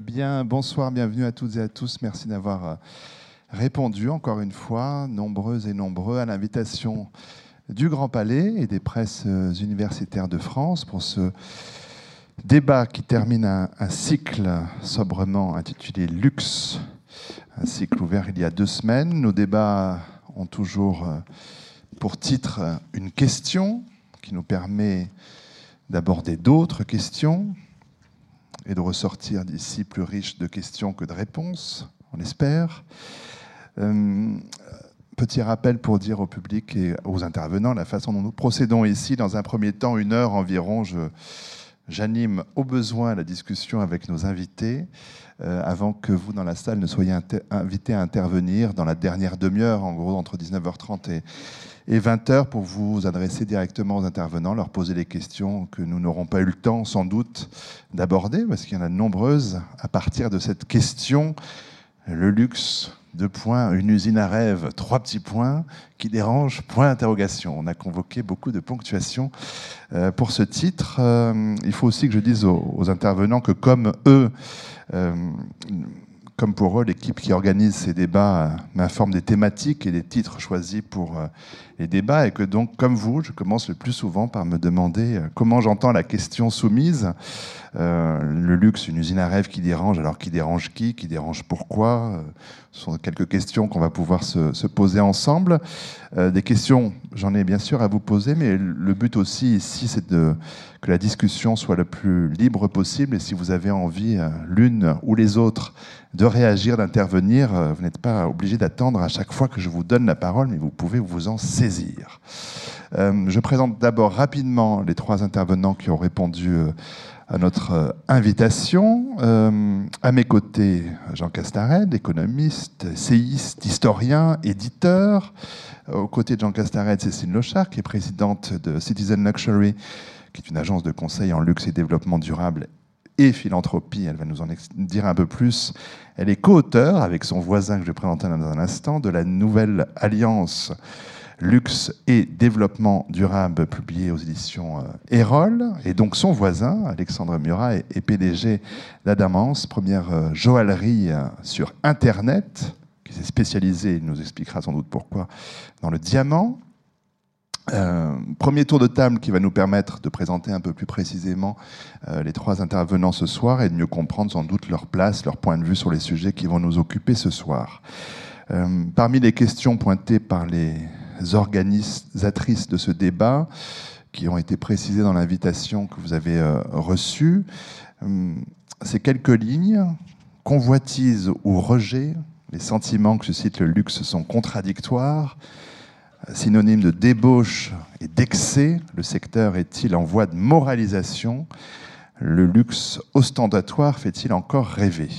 Bien, bonsoir, bienvenue à toutes et à tous. Merci d'avoir euh, répondu encore une fois, nombreux et nombreux, à l'invitation du Grand Palais et des presses euh, universitaires de France pour ce débat qui termine un, cycle sobrement intitulé Luxe, un cycle ouvert il y a deux semaines. Nos débats ont toujours euh, pour titre une question qui nous permet d'aborder d'autres questions et de ressortir d'ici plus riche de questions que de réponses, on espère. Euh, petit rappel pour dire au public et aux intervenants la façon dont nous procédons ici. Dans un premier temps, une heure environ, j'anime au besoin la discussion avec nos invités. Euh, avant que vous, dans la salle, ne soyez invités à intervenir dans la dernière demi-heure, en gros, entre 19h30 et, et 20h pour vous adresser directement aux intervenants, leur poser les questions que nous n'aurons pas eu le temps sans doute d'aborder, parce qu'il y en a de nombreuses, à partir de cette question, le luxe, deux points, une usine à rêve, trois petits points, qui dérange, point d'interrogation. On a convoqué beaucoup de ponctuation euh, pour ce titre. Euh, il faut aussi que je dise aux, intervenants que comme eux, euh, comme pour eux, l'équipe qui organise ces débats m'informe des thématiques et des titres choisis pour euh, les débats, et que donc, comme vous, je commence le plus souvent par me demander euh, comment j'entends la question soumise. Euh, le luxe, une usine à rêve qui dérange, alors qui dérange qui Qui dérange pourquoi Ce sont quelques questions qu'on va pouvoir se, poser ensemble. des questions, j'en ai bien sûr à vous poser, mais le but aussi ici, c'est que la discussion soit le plus libre possible. Et si vous avez envie, l'une ou les autres, de réagir, d'intervenir. Euh, vous n'êtes pas obligé d'attendre à chaque fois que je vous donne la parole, mais vous pouvez vous en saisir. Euh, je présente d'abord rapidement les trois intervenants qui ont répondu euh, à notre invitation. à mes côtés, Jean Castared, économiste, essayiste, historien, éditeur. Aux côtés de Jean Castared, Cécile Lochard, qui est présidente de Citizen Luxury, qui est une agence de conseil en luxe et développement durable et philanthropie. Elle va nous en dire un peu plus. Elle est co-auteure, avec son voisin que je vais présenter dans un instant, de la nouvelle alliance Luxe et Développement Durable, publiée aux éditions euh, Erol. Et donc son voisin, Alexandre Murat, est PDG d'Adamance, première euh, joaillerie euh, sur Internet, qui s'est spécialisée, il nous expliquera sans doute pourquoi, dans le diamant. Euh, premier tour de table qui va nous permettre de présenter un peu plus précisément euh, les trois intervenants ce soir et de mieux comprendre sans doute leur place, leur point de vue sur les sujets qui vont nous occuper ce soir. Euh, parmi les questions pointées par les organisatrices de ce débat, qui ont été précisées dans l'invitation que vous avez reçue, ces quelques lignes, convoitise ou rejet, les sentiments que suscite le luxe sont contradictoires, synonyme de débauche et d'excès, le secteur est-il en voie de moralisation? Le luxe ostentatoire fait-il encore rêver?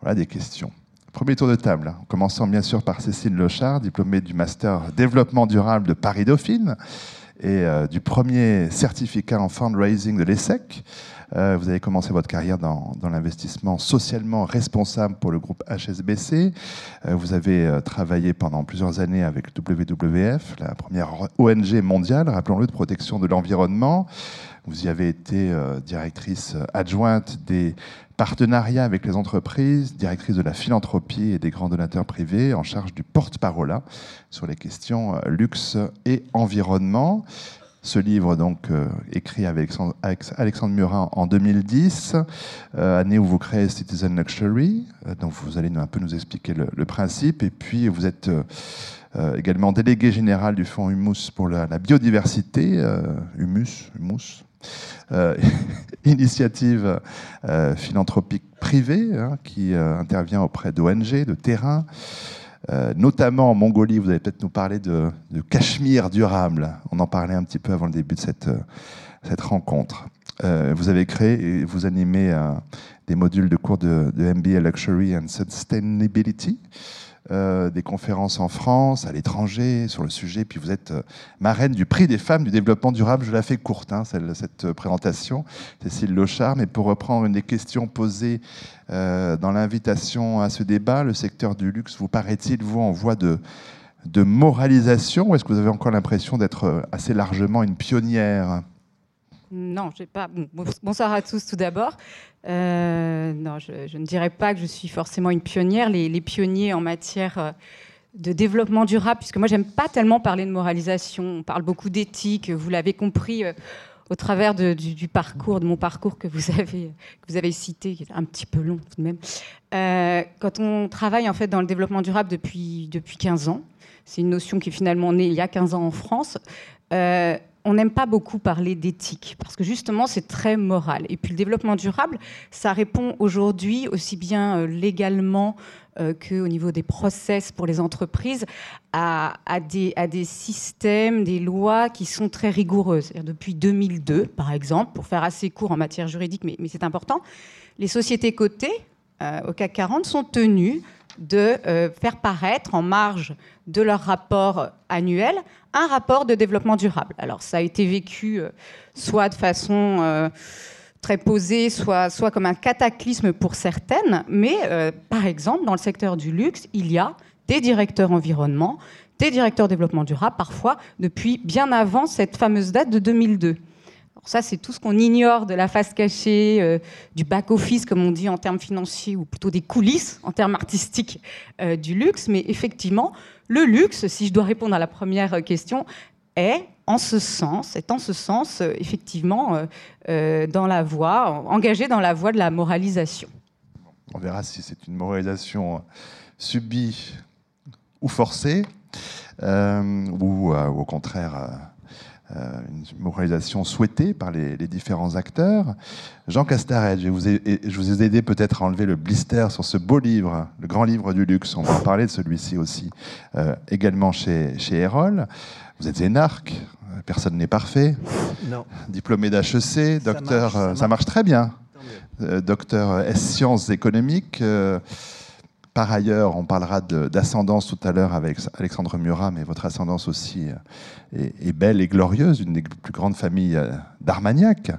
Voilà des questions. Premier tour de table, en commençant bien sûr par Cécile Lochard, diplômée du master développement durable de Paris-Dauphine et euh, du premier certificat en fundraising de l'ESSEC. Euh, vous avez commencé votre carrière dans, l'investissement socialement responsable pour le groupe HSBC. Euh, vous avez euh, travaillé pendant plusieurs années avec WWF, la première ONG mondiale, rappelons-le, de protection de l'environnement. Vous y avez été directrice adjointe des partenariats avec les entreprises, directrice de la philanthropie et des grands donateurs privés, en charge du porte-parole sur les questions luxe et environnement. Ce livre, donc, euh, écrit avec Alexandre Murat en 2010, euh, année où vous créez Citizen Luxury. Euh, donc, vous allez un peu nous expliquer le, principe. Et puis, vous êtes également délégué général du Fonds Humus pour la, biodiversité, Humus, Humus, initiative philanthropique privée hein, qui intervient auprès d'ONG, de terrain. Euh, notamment en Mongolie, vous allez peut-être nous parler de, Cachemire durable. On en parlait un petit peu avant le début de cette, euh, cette rencontre. Euh, vous avez créé et vous animez des modules de cours de, de MBA Luxury and Sustainability. Euh, des conférences en France, à l'étranger, sur le sujet. Puis vous êtes euh, marraine du prix des femmes du développement durable. Je la fais courte, hein, cette euh, présentation. Cécile Lochard. Mais pour reprendre une des questions posées dans l'invitation à ce débat, le secteur du luxe, vous paraît-il, vous, en voie de, de moralisation ou est-ce que vous avez encore l'impression d'être assez largement une pionnière? Non, j'ai pas. bonsoir à tous tout d'abord. Euh, Alors, je, ne dirais pas que je suis forcément une pionnière. Les, pionniers en matière euh, de développement durable, puisque moi, j'aime pas tellement parler de moralisation. On parle beaucoup d'éthique. Vous l'avez compris euh, au travers du, parcours, de mon parcours que vous avez, que vous avez cité, qui est un petit peu long tout de même. Quand on travaille en fait dans le développement durable depuis, depuis 15 ans, c'est une notion qui est finalement née il y a 15 ans en France. On n'aime pas beaucoup parler d'éthique parce que justement c'est très moral. Et puis le développement durable, ça répond aujourd'hui aussi bien euh, légalement euh, qu'au niveau des process pour les entreprises à, des, systèmes, des lois qui sont très rigoureuses. Depuis 2002, par exemple, pour faire assez court en matière juridique, mais, c'est important, les sociétés cotées euh, au CAC 40 sont tenues de faire paraître en marge de leur rapport annuel un rapport de développement durable. Alors ça a été vécu euh, soit de façon euh, très posée, soit, comme un cataclysme pour certaines, mais euh, par exemple dans le secteur du luxe, il y a des directeurs environnement, des directeurs développement durable, parfois depuis bien avant cette fameuse date de 2002. Ça, c'est tout ce qu'on ignore de la face cachée, du back-office, comme on dit en termes financiers, ou plutôt des coulisses en termes artistiques du luxe. Mais effectivement, le luxe, si je dois répondre à la première question, est en ce sens, est en ce sens euh, effectivement euh, euh, dans la voie, engagé dans la voie de la moralisation. On verra si c'est une moralisation subie ou forcée, ou au contraire euh, une moralisation souhaitée par les, différents acteurs. Jean Castaret, je vous ai, je vous ai aidé peut-être à enlever le blister sur ce beau livre, le grand livre du luxe. On va en parler de celui-ci aussi, euh, également chez, chez Erol. Vous êtes énarque, personne n'est parfait. Non. Diplômé d'HEC, docteur, ça ça marche très bien. Euh, docteur S sciences économiques. Par ailleurs, on parlera d'ascendance tout à l'heure avec Alexandre Murat, mais votre ascendance aussi euh, est, belle et glorieuse, une des plus grandes familles euh, d'Armagnac.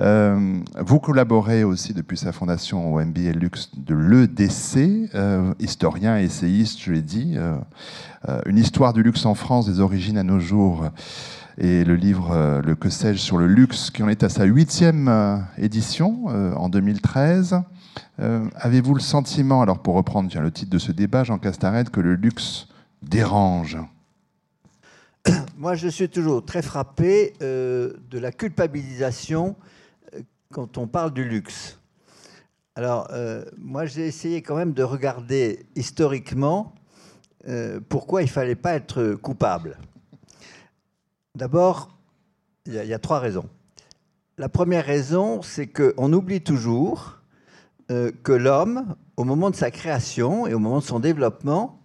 Euh, vous collaborez aussi depuis sa fondation au MBA Luxe de l'EDC, historien, essayiste, je l'ai dit. une histoire du luxe en France, des origines à nos jours et le livre Le que sais-je sur le luxe, qui en est à sa huitième édition en 2013. Euh, avez-vous le sentiment, alors pour reprendre le titre de ce débat, Jean Castaret, que le luxe dérange Moi, je suis toujours très frappé euh, de la culpabilisation euh, quand on parle du luxe. Alors, moi, j'ai essayé quand même de regarder historiquement pourquoi il ne fallait pas être coupable. D'abord, il y, a trois raisons. La première raison, c'est qu'on oublie toujours euh, que l'homme, au moment de sa création et au moment de son développement,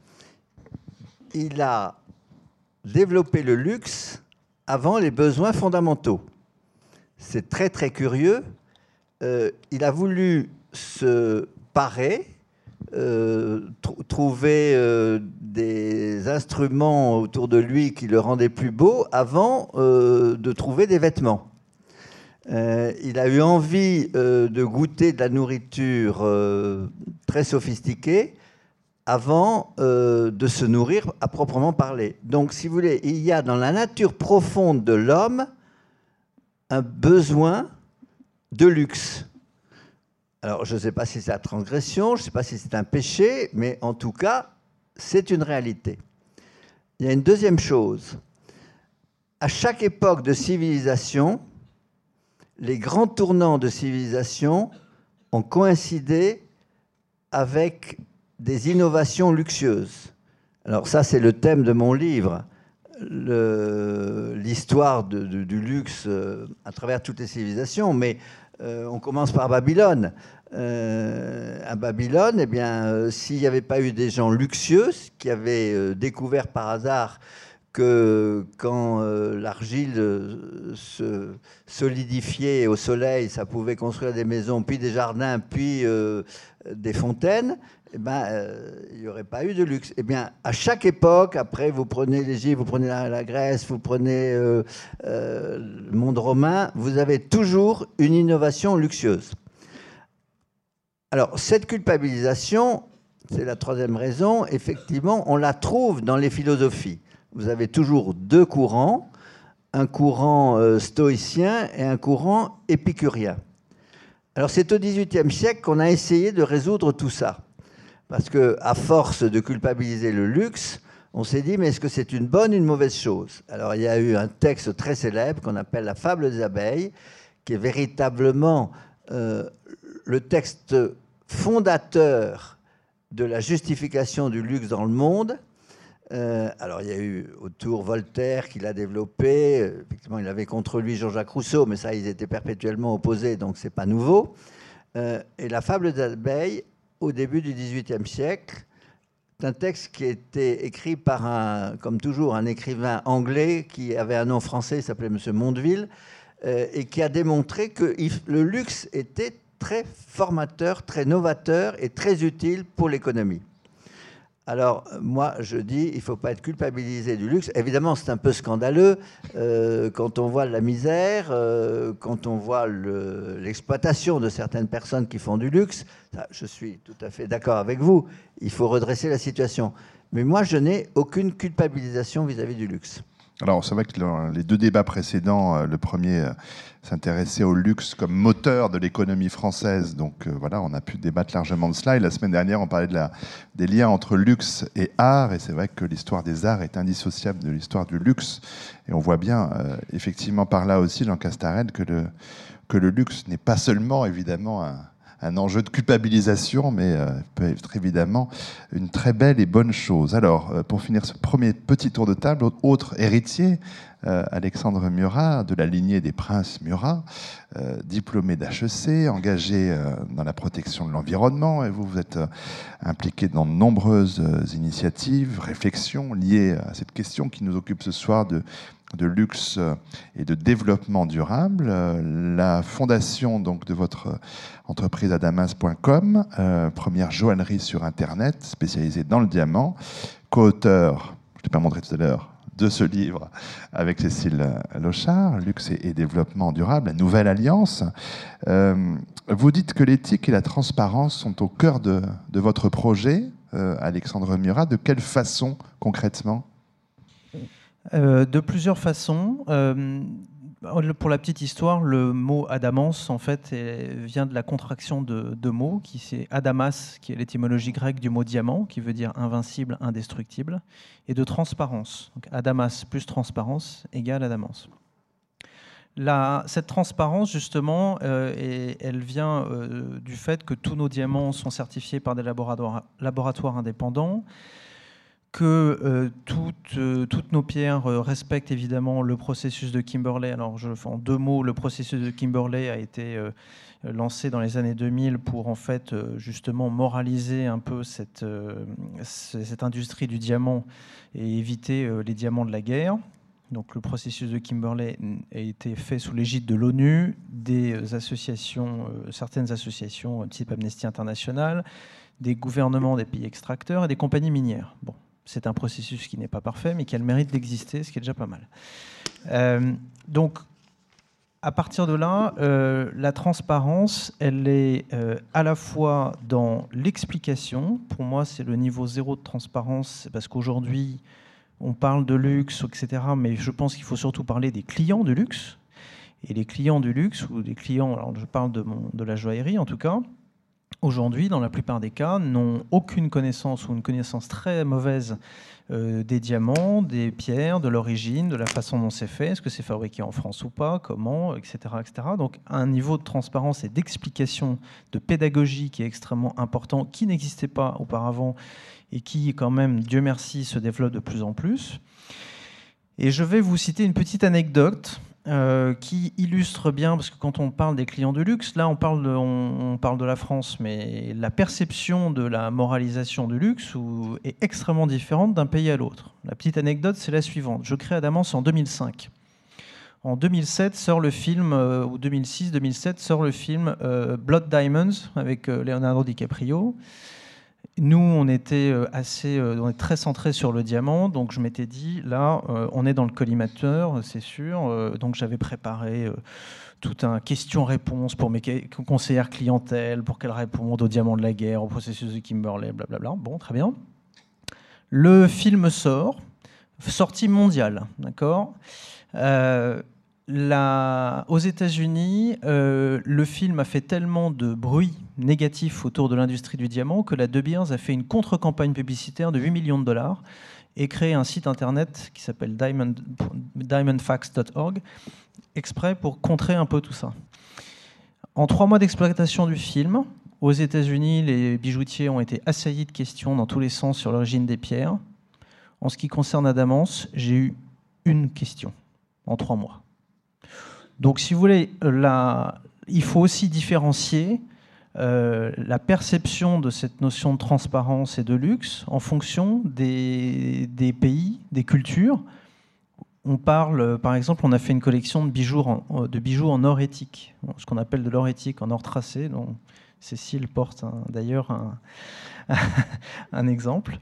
il a développé le luxe avant les besoins fondamentaux. C'est très très curieux. Euh, il a voulu se parer, euh, trouver des instruments autour de lui qui le rendaient plus beau avant de trouver des vêtements. Euh, il a eu envie euh, de goûter de la nourriture euh, très sophistiquée avant de se nourrir à proprement parler. Donc, si vous voulez, il y a dans la nature profonde de l'homme un besoin de luxe. Alors, je ne sais pas si c'est la transgression, je ne sais pas si c'est un péché, mais en tout cas, c'est une réalité. Il y a une deuxième chose. À chaque époque de civilisation, les grands tournants de civilisation ont coïncidé avec des innovations luxueuses. Alors ça, c'est le thème de mon livre, l'histoire du luxe euh, à travers toutes les civilisations. Mais euh, on commence par Babylone. Euh, à Babylone, eh bien, s'il n'y avait pas eu des gens luxueux qui avaient découvert par hasard que quand euh, l'argile euh, se solidifiait au soleil, ça pouvait construire des maisons, puis des jardins, puis euh, des fontaines, eh ben, il n'y aurait pas eu de luxe. Eh bien, à chaque époque, après, vous prenez l'Égypte, vous prenez la, Grèce, vous prenez le monde romain, vous avez toujours une innovation luxueuse. Alors, cette culpabilisation, c'est la troisième raison, effectivement, on la trouve dans les philosophies vous avez toujours deux courants, un courant euh, stoïcien et un courant épicurien. Alors c'est au XVIIIe siècle qu'on a essayé de résoudre tout ça. Parce que à force de culpabiliser le luxe, on s'est dit, mais est-ce que c'est une bonne ou une mauvaise chose? Alors il y a eu un texte très célèbre qu'on appelle la fable des abeilles, qui est véritablement euh, le texte fondateur de la justification du luxe dans le monde. Euh, alors il y a eu autour Voltaire qui l'a développé. Effectivement, il avait contre lui Jean-Jacques Rousseau, mais ça, ils étaient perpétuellement opposés, donc c'est pas nouveau. Euh, et la fable des abeilles, au début du XVIIIe siècle, c'est un texte qui a été écrit par un, comme toujours, un écrivain anglais qui avait un nom français, il s'appelait M. Mondeville, euh, et qui a démontré que le luxe était très formateur, très novateur et très utile pour l'économie. Alors, moi, je dis, il ne faut pas être culpabilisé du luxe. Évidemment, c'est un peu scandaleux euh, quand on voit la misère, euh, quand on voit l'exploitation de certaines personnes qui font du luxe. je suis tout à fait d'accord avec vous. Il faut redresser la situation. Mais moi, je n'ai aucune culpabilisation vis à -vis du luxe. Alors, c'est vrai que les deux débats précédents, euh, le premier euh, s'intéressait au luxe comme moteur de l'économie française. Donc euh, voilà, on a pu débattre largement de cela. Et la semaine dernière, on parlait de la, des liens entre luxe et art. Et c'est vrai que l'histoire des arts est indissociable de l'histoire du luxe. Et on voit bien, effectivement, par là aussi, Jean Castarel, que le, que le luxe n'est pas seulement, évidemment, un un enjeu de culpabilisation, mais euh, peut être évidemment une très belle et bonne chose. Alors, euh, pour finir ce premier petit tour de table, autre héritier, euh, Alexandre Murat, de la lignée des princes Murat, diplômé d'HEC, engagé dans la protection de l'environnement, et vous, vous êtes impliqué dans de nombreuses initiatives, réflexions liées à cette question qui nous occupe ce soir de luxe et de développement durable. La fondation donc de votre entreprise adamas.com, euh, première joaillerie sur Internet spécialisée dans le diamant, co-auteur, je ne t'ai pas montré tout à l'heure, de ce livre avec Cécile Lochard, Luxe et, développement durable, la nouvelle alliance. Euh, vous dites que l'éthique et la transparence sont au cœur de, votre projet, euh, Alexandre Murat. De quelle façon concrètement? Euh, de plusieurs façons. Euh, pour la petite histoire, le mot Adamance en fait vient de la contraction de deux mots, qui c'est Adamas, qui est l'étymologie grecque du mot diamant, qui veut dire invincible, indestructible, et de transparence. Donc Adamas plus transparence égale Adamance. cette transparence, justement, euh, elle vient du fait que tous nos diamants sont certifiés par des laboratoires indépendants, que euh, toutes, euh, toutes, nos pierres euh, respectent évidemment le processus de Kimberley. Alors, en deux mots, le processus de Kimberley a été lancé dans les années 2000 pour en fait justement moraliser un peu cette, cette industrie du diamant et éviter les diamants de la guerre. Donc, le processus de Kimberley a été fait sous l'égide de l'ONU, des associations, certaines associations type Amnesty International, des gouvernements des pays extracteurs et des compagnies minières. Bon, c'est un processus qui n'est pas parfait, mais qui a le mérite d'exister, ce qui est déjà pas mal. Euh, donc, à partir de là, euh, la transparence, elle est euh, à la fois dans l'explication. Pour moi, c'est le niveau zéro de transparence, parce qu'aujourd'hui, on parle de luxe, etc. Mais je pense qu'il faut surtout parler des clients du luxe. Et les clients du luxe, ou des clients, alors je parle de la joaillerie en tout cas, aujourd'hui, dans la plupart des cas, n'ont aucune connaissance ou une connaissance très mauvaise euh, des diamants, des pierres, de l'origine, de la façon dont c'est fait, est-ce que c'est fabriqué en France ou pas, comment, etc., etc. Donc un niveau de transparence et d'explication, de pédagogie qui est extrêmement important, qui n'existait pas auparavant et qui, quand même, Dieu merci, se développe de plus en plus. Et je vais vous citer une petite anecdote euh, qui illustre bien, parce que quand on parle des clients de luxe, là on parle de, la France, mais la perception de la moralisation du luxe est extrêmement différente d'un pays à l'autre. La petite anecdote, c'est la suivante. Je crée Adamance en 2005. En 2007 sort le film, euh, ou 2006-2007 sort le film euh, Blood Diamonds avec Leonardo DiCaprio. Nous, on était euh, assez, euh, on est très centré sur le diamant, donc je m'étais dit, là, euh, on est dans le collimateur, c'est sûr. donc j'avais préparé tout un question-réponse pour mes conseillères clientèle, pour qu'elles répondent au diamant de la guerre, au processus de Kimberley, blablabla. Bon, très bien. Le film sort, sortie mondiale, d'accord? Aux États-Unis, euh, le film a fait tellement de bruit négatif autour de l'industrie du diamant que la De Beers a fait une contre-campagne publicitaire de 8 millions de dollars et créé un site internet qui s'appelle Diamond, diamondfax.org, exprès pour contrer un peu tout ça. En trois mois d'exploitation du film, aux États-Unis, les bijoutiers ont été assaillis de questions dans tous les sens sur l'origine des pierres. En ce qui concerne Adamance, j'ai eu une question en trois mois. Donc, si vous voulez, il faut aussi différencier euh, la perception de cette notion de transparence et de luxe en fonction des, pays, des cultures. On parle, par exemple, on a fait une collection de bijoux en, bijoux en or éthique, ce qu'on appelle de l'or éthique, en or tracé. dont Cécile porte d'ailleurs un, exemple.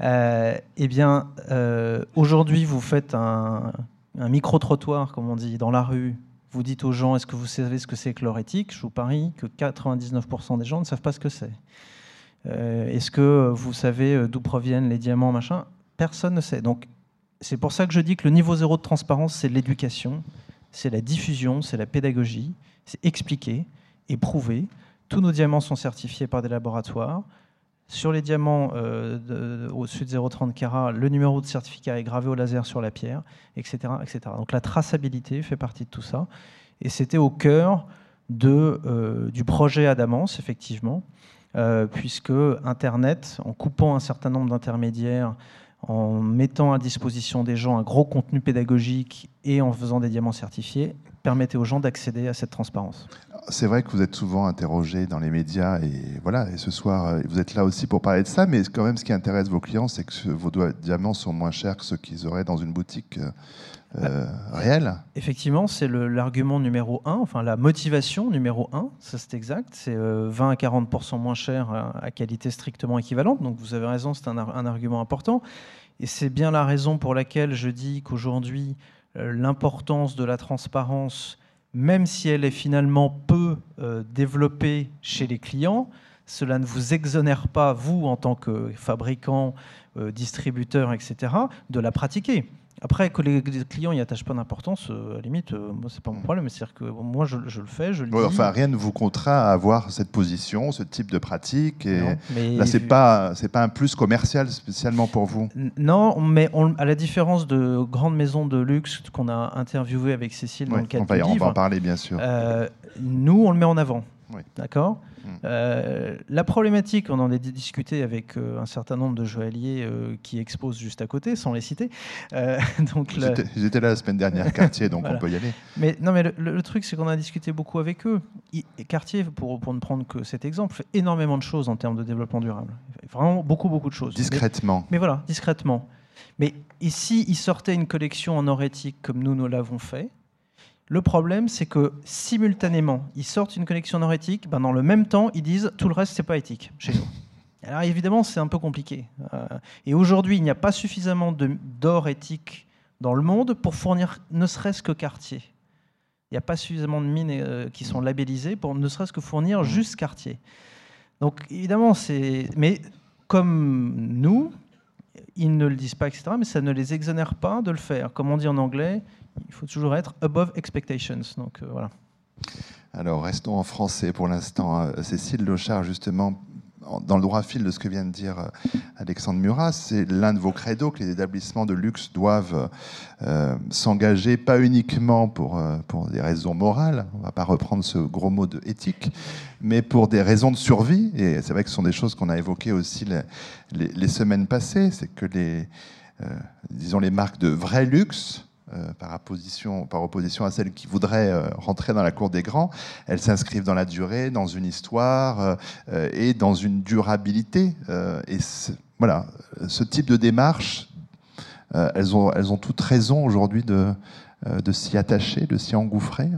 Euh, eh bien, euh, aujourd'hui, vous faites un, un micro-trottoir, comme on dit, dans la rue, vous dites aux gens, est-ce que vous savez ce que c'est que l'or éthique? Je vous parie que 99% des gens ne savent pas ce que c'est. Euh, est-ce que vous savez euh, d'où proviennent les diamants, machin? Personne ne sait. Donc, c'est pour ça que je dis que le niveau zéro de transparence, c'est l'éducation, c'est la diffusion, c'est la pédagogie, c'est expliquer et prouver. Tous nos diamants sont certifiés par des laboratoires. Sur les diamants euh, de 0,30 carats, le numéro de certificat est gravé au laser sur la pierre, etc., etc. Donc la traçabilité fait partie de tout ça. Et c'était au cœur euh, du projet Adamance, effectivement, euh, puisque Internet, en coupant un certain nombre d'intermédiaires, en mettant à disposition des gens un gros contenu pédagogique et en faisant des diamants certifiés, permettait aux gens d'accéder à cette transparence. C'est vrai que vous êtes souvent interrogé dans les médias et voilà. Et ce soir, euh, vous êtes là aussi pour parler de ça. Mais quand même, ce qui intéresse vos clients, c'est que vos diamants sont moins chers que ceux qu'ils auraient dans une boutique euh, euh, réelle. Effectivement, c'est l'argument numéro un. Enfin, la motivation numéro un. Ça, c'est exact. C'est 20 à 40% moins cher à, qualité strictement équivalente. Donc, vous avez raison. C'est un, un argument important. Et c'est bien la raison pour laquelle je dis qu'aujourd'hui, l'importance de la transparence même si elle est finalement peu euh, développée chez les clients, cela ne vous exonère pas, vous, en tant que fabricant, euh, distributeur, etc., de la pratiquer. Après, que les clients n'y attachent pas d'importance, euh, à la limite, euh, c'est pas mon problème. C'est-à-dire que moi, je, le fais, je le dis. Enfin, rien ne vous contraint à avoir cette position, ce type de pratique. Et là, c'est pas, c'est pas un plus commercial spécialement pour vous. Non, mais à la différence de grandes maisons de luxe qu'on a interviewées avec Cécile dans le cadre on va, on va en parler, bien sûr. Euh, nous, on le met en avant. D'accord hmm. euh, La problématique, on en a discuté avec euh, un certain nombre de joailliers euh, qui exposent juste à côté, sans les citer. donc J'étais là la semaine dernière, Cartier, donc on peut y aller. Mais, non, mais le, truc, c'est qu'on a discuté beaucoup avec eux. Cartier, pour, pour, ne prendre que cet exemple, fait énormément de choses en termes de développement durable. Vraiment beaucoup, beaucoup de choses. Discrètement. Mais, voilà, discrètement. Mais ici, ils sortaient une collection en or éthique comme nous, nous l'avons fait, le problème, c'est que simultanément, ils sortent une collection nord éthique, ben dans le même temps, ils disent tout le reste, c'est pas éthique chez nous. Alors évidemment, c'est un peu compliqué. Euh, et aujourd'hui, il n'y a pas suffisamment d'or éthique dans le monde pour fournir ne serait-ce que quartier. Il n'y a pas suffisamment de mines euh, qui sont labellisées pour ne serait-ce que fournir juste quartier. Donc évidemment, c'est. Mais comme nous, ils ne le disent pas, etc., mais ça ne les exonère pas de le faire. Comme on dit en anglais, il faut toujours être above expectations. Donc euh, voilà. Alors restons en français pour l'instant. Euh, Cécile Lochard, justement, dans le droit fil de ce que vient de dire euh, Alexandre Murat, c'est l'un de vos credos que les établissements de luxe doivent s'engager, pas uniquement pour, des raisons morales, on ne va pas reprendre ce gros mot de éthique, mais pour des raisons de survie. Et c'est vrai que ce sont des choses qu'on a évoquées aussi les, les, semaines passées, c'est que les, disons, les marques de vrai luxe, euh, par, opposition, par opposition à celles qui voudraient euh, rentrer dans la cour des grands, elles s'inscrivent dans la durée, dans une histoire euh, et dans une durabilité. et voilà, ce type de démarche, elles, ont, elles ont toutes raison aujourd'hui de, de s'y attacher, de s'y engouffrer.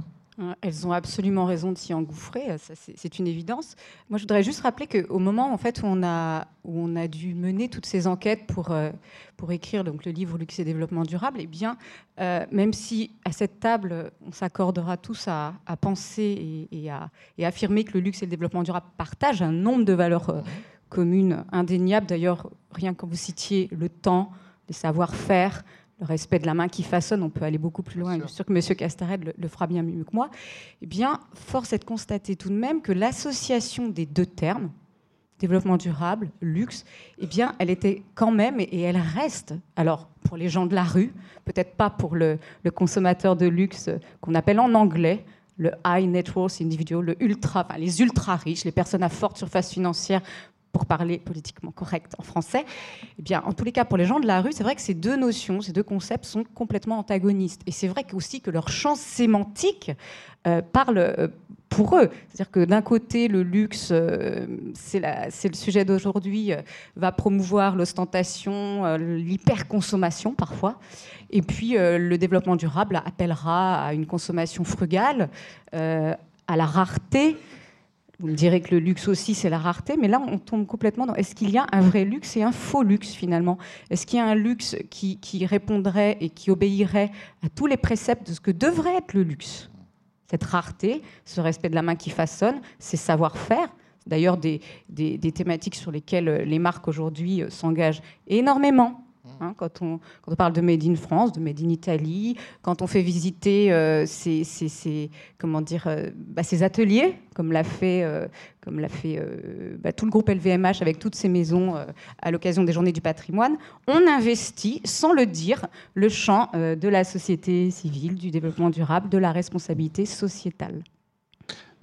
Elles ont absolument raison de s'y engouffrer, c'est une évidence. Moi, je voudrais juste rappeler qu'au moment en fait, où, on a, où on a dû mener toutes ces enquêtes pour, euh, pour écrire donc, le livre Luxe et développement durable, eh bien, euh, même si à cette table, on s'accordera tous à, penser et, à, et, affirmer que le luxe et le développement durable partagent un nombre de valeurs euh, communes indéniables, d'ailleurs, rien que vous citiez le temps, le savoir-faire, le respect de la main qui façonne, on peut aller beaucoup plus loin, je suis sûr que M. Castarède le, le, fera bien mieux que moi, eh bien, force est de constater tout de même que l'association des deux termes, développement durable, luxe, eh bien, elle était quand même, et elle reste, alors pour les gens de la rue, peut-être pas pour le, le consommateur de luxe qu'on appelle en anglais le high net worth individual, le ultra, enfin, les ultra riches, les personnes à forte surface financière, pour parler politiquement correct en français, eh bien, en tous les cas, pour les gens de la rue, c'est vrai que ces deux notions, ces deux concepts sont complètement antagonistes. Et c'est vrai aussi que leur champ sémantique euh, parle euh, pour eux. C'est-à-dire que d'un côté, le luxe, euh, c'est le sujet d'aujourd'hui, va promouvoir l'ostentation, l'hyperconsommation parfois. Et puis, le développement durable appellera à une consommation frugale, à la rareté, vous me direz que le luxe aussi, c'est la rareté, mais là, on tombe complètement dans est-ce qu'il y a un vrai luxe et un faux luxe finalement? Est-ce qu'il y a un luxe qui, qui, répondrait et qui obéirait à tous les préceptes de ce que devrait être le luxe? Cette rareté, ce respect de la main qui façonne, ces savoir-faire, d'ailleurs des, des, des, thématiques sur lesquelles les marques aujourd'hui s'engagent énormément. Hein, quand, on, parle de Made in France, de Made in Italie, quand on fait visiter euh, euh, bah, ces ateliers, comme l'a fait, euh, comme l'a fait bah, tout le groupe LVMH avec toutes ces maisons à l'occasion des Journées du patrimoine, on investit, sans le dire, le champ de la société civile, du développement durable, de la responsabilité sociétale.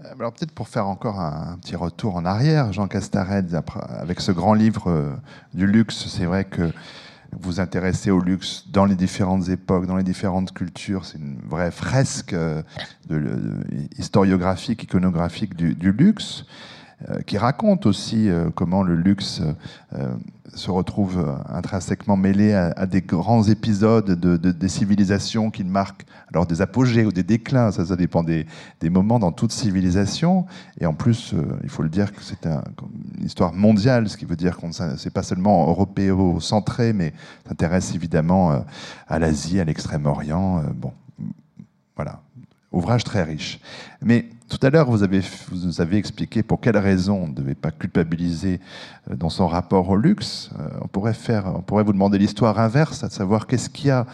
Alors peut-être pour faire encore un, un, petit retour en arrière, Jean Castared, avec ce grand livre du luxe, c'est vrai que vous intéressez au luxe dans les différentes époques, dans les différentes cultures. C'est une vraie fresque de, historiographique, iconographique du, luxe, euh, qui raconte aussi euh, comment le luxe euh, se retrouve intrinsèquement mêlé à, des grands épisodes de, des civilisations qui marquent alors des apogées ou des déclins, ça, dépend des, moments dans toute civilisation. Et en plus, il faut le dire que c'est un, une histoire mondiale, ce qui veut dire qu'on c'est pas seulement européo-centré, mais s'intéresse évidemment à l'Asie, à l'Extrême-Orient. Bon, voilà, ouvrage très riche. Mais tout à l'heure, vous avez, vous avez expliqué pour quelles raisons on ne devait pas culpabiliser dans son rapport au luxe. On pourrait, faire, on pourrait vous demander l'histoire inverse, à savoir qu'est-ce qui a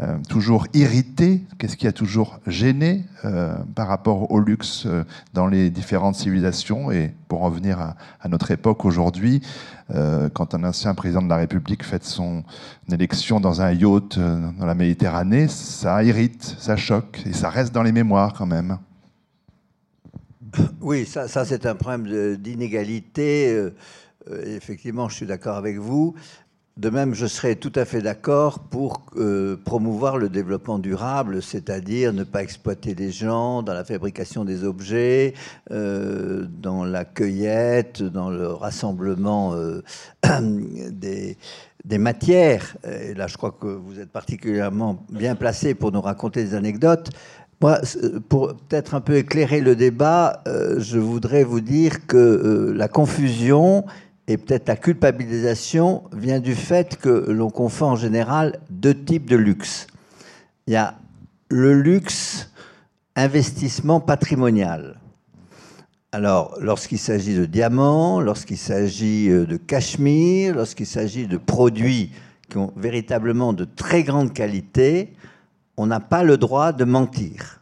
euh, toujours irrité, qu'est-ce qui a toujours gêné euh, par rapport au luxe euh, dans les différentes civilisations. Et pour en venir à, à notre époque aujourd'hui, euh, quand un ancien président de la République fait son élection dans un yacht dans la Méditerranée, ça irrite, ça choque, et ça reste dans les mémoires quand même. Oui, ça, c'est un problème d'inégalité. Euh, effectivement, je suis d'accord avec vous. De même, je serais tout à fait d'accord pour euh, promouvoir le développement durable, c'est-à-dire ne pas exploiter les gens dans la fabrication des objets, euh, dans la cueillette, dans le rassemblement euh, des, des, matières. Et là, je crois que vous êtes particulièrement bien placé pour nous raconter des anecdotes. Moi, pour peut-être un peu éclairer le débat, euh, je voudrais vous dire que euh, la confusion et peut-être la culpabilisation vient du fait que l'on confond en général deux types de luxe. Il y a le luxe investissement patrimonial. Alors, lorsqu'il s'agit de diamants, lorsqu'il s'agit de cachemire, lorsqu'il s'agit de produits qui ont véritablement de très grande qualité, on n'a pas le droit de mentir.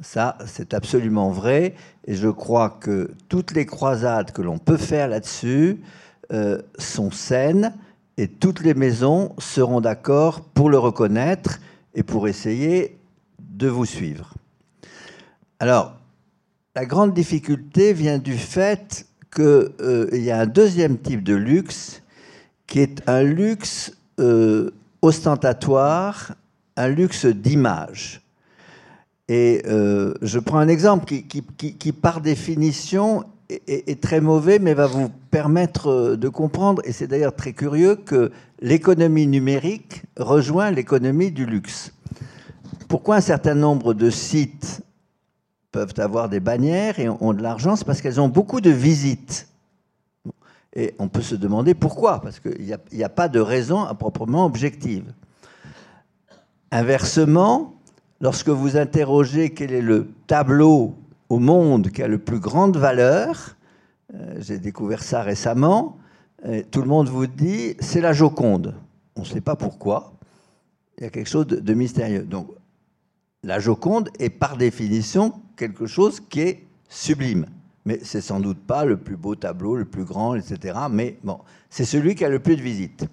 Ça, c'est absolument vrai. Et je crois que toutes les croisades que l'on peut faire là-dessus euh, sont saines et toutes les maisons seront d'accord pour le reconnaître et pour essayer de vous suivre. Alors, la grande difficulté vient du fait qu'il euh, y a un deuxième type de luxe qui est un luxe euh, ostentatoire, un luxe d'image. Et euh, je prends un exemple qui, par définition, est, très mauvais, mais va vous permettre de comprendre, et c'est d'ailleurs très curieux, que l'économie numérique rejoint l'économie du luxe. Pourquoi un certain nombre de sites peuvent avoir des bannières et ont de l'argent? C'est parce qu'elles ont beaucoup de visites. Et on peut se demander pourquoi, parce qu'il n'y a, a, pas de raison à proprement objective. Inversement, lorsque vous interrogez quel est le tableau au monde qui a le plus grande valeur, euh, j'ai découvert ça récemment, tout le monde vous dit c'est la Joconde. On ne sait pas pourquoi, Il y a quelque chose de, de mystérieux. Donc, la Joconde est par définition quelque chose qui est sublime. Mais c'est sans doute pas le plus beau tableau, le plus grand, etc. Mais bon, c'est celui qui a le plus de visites.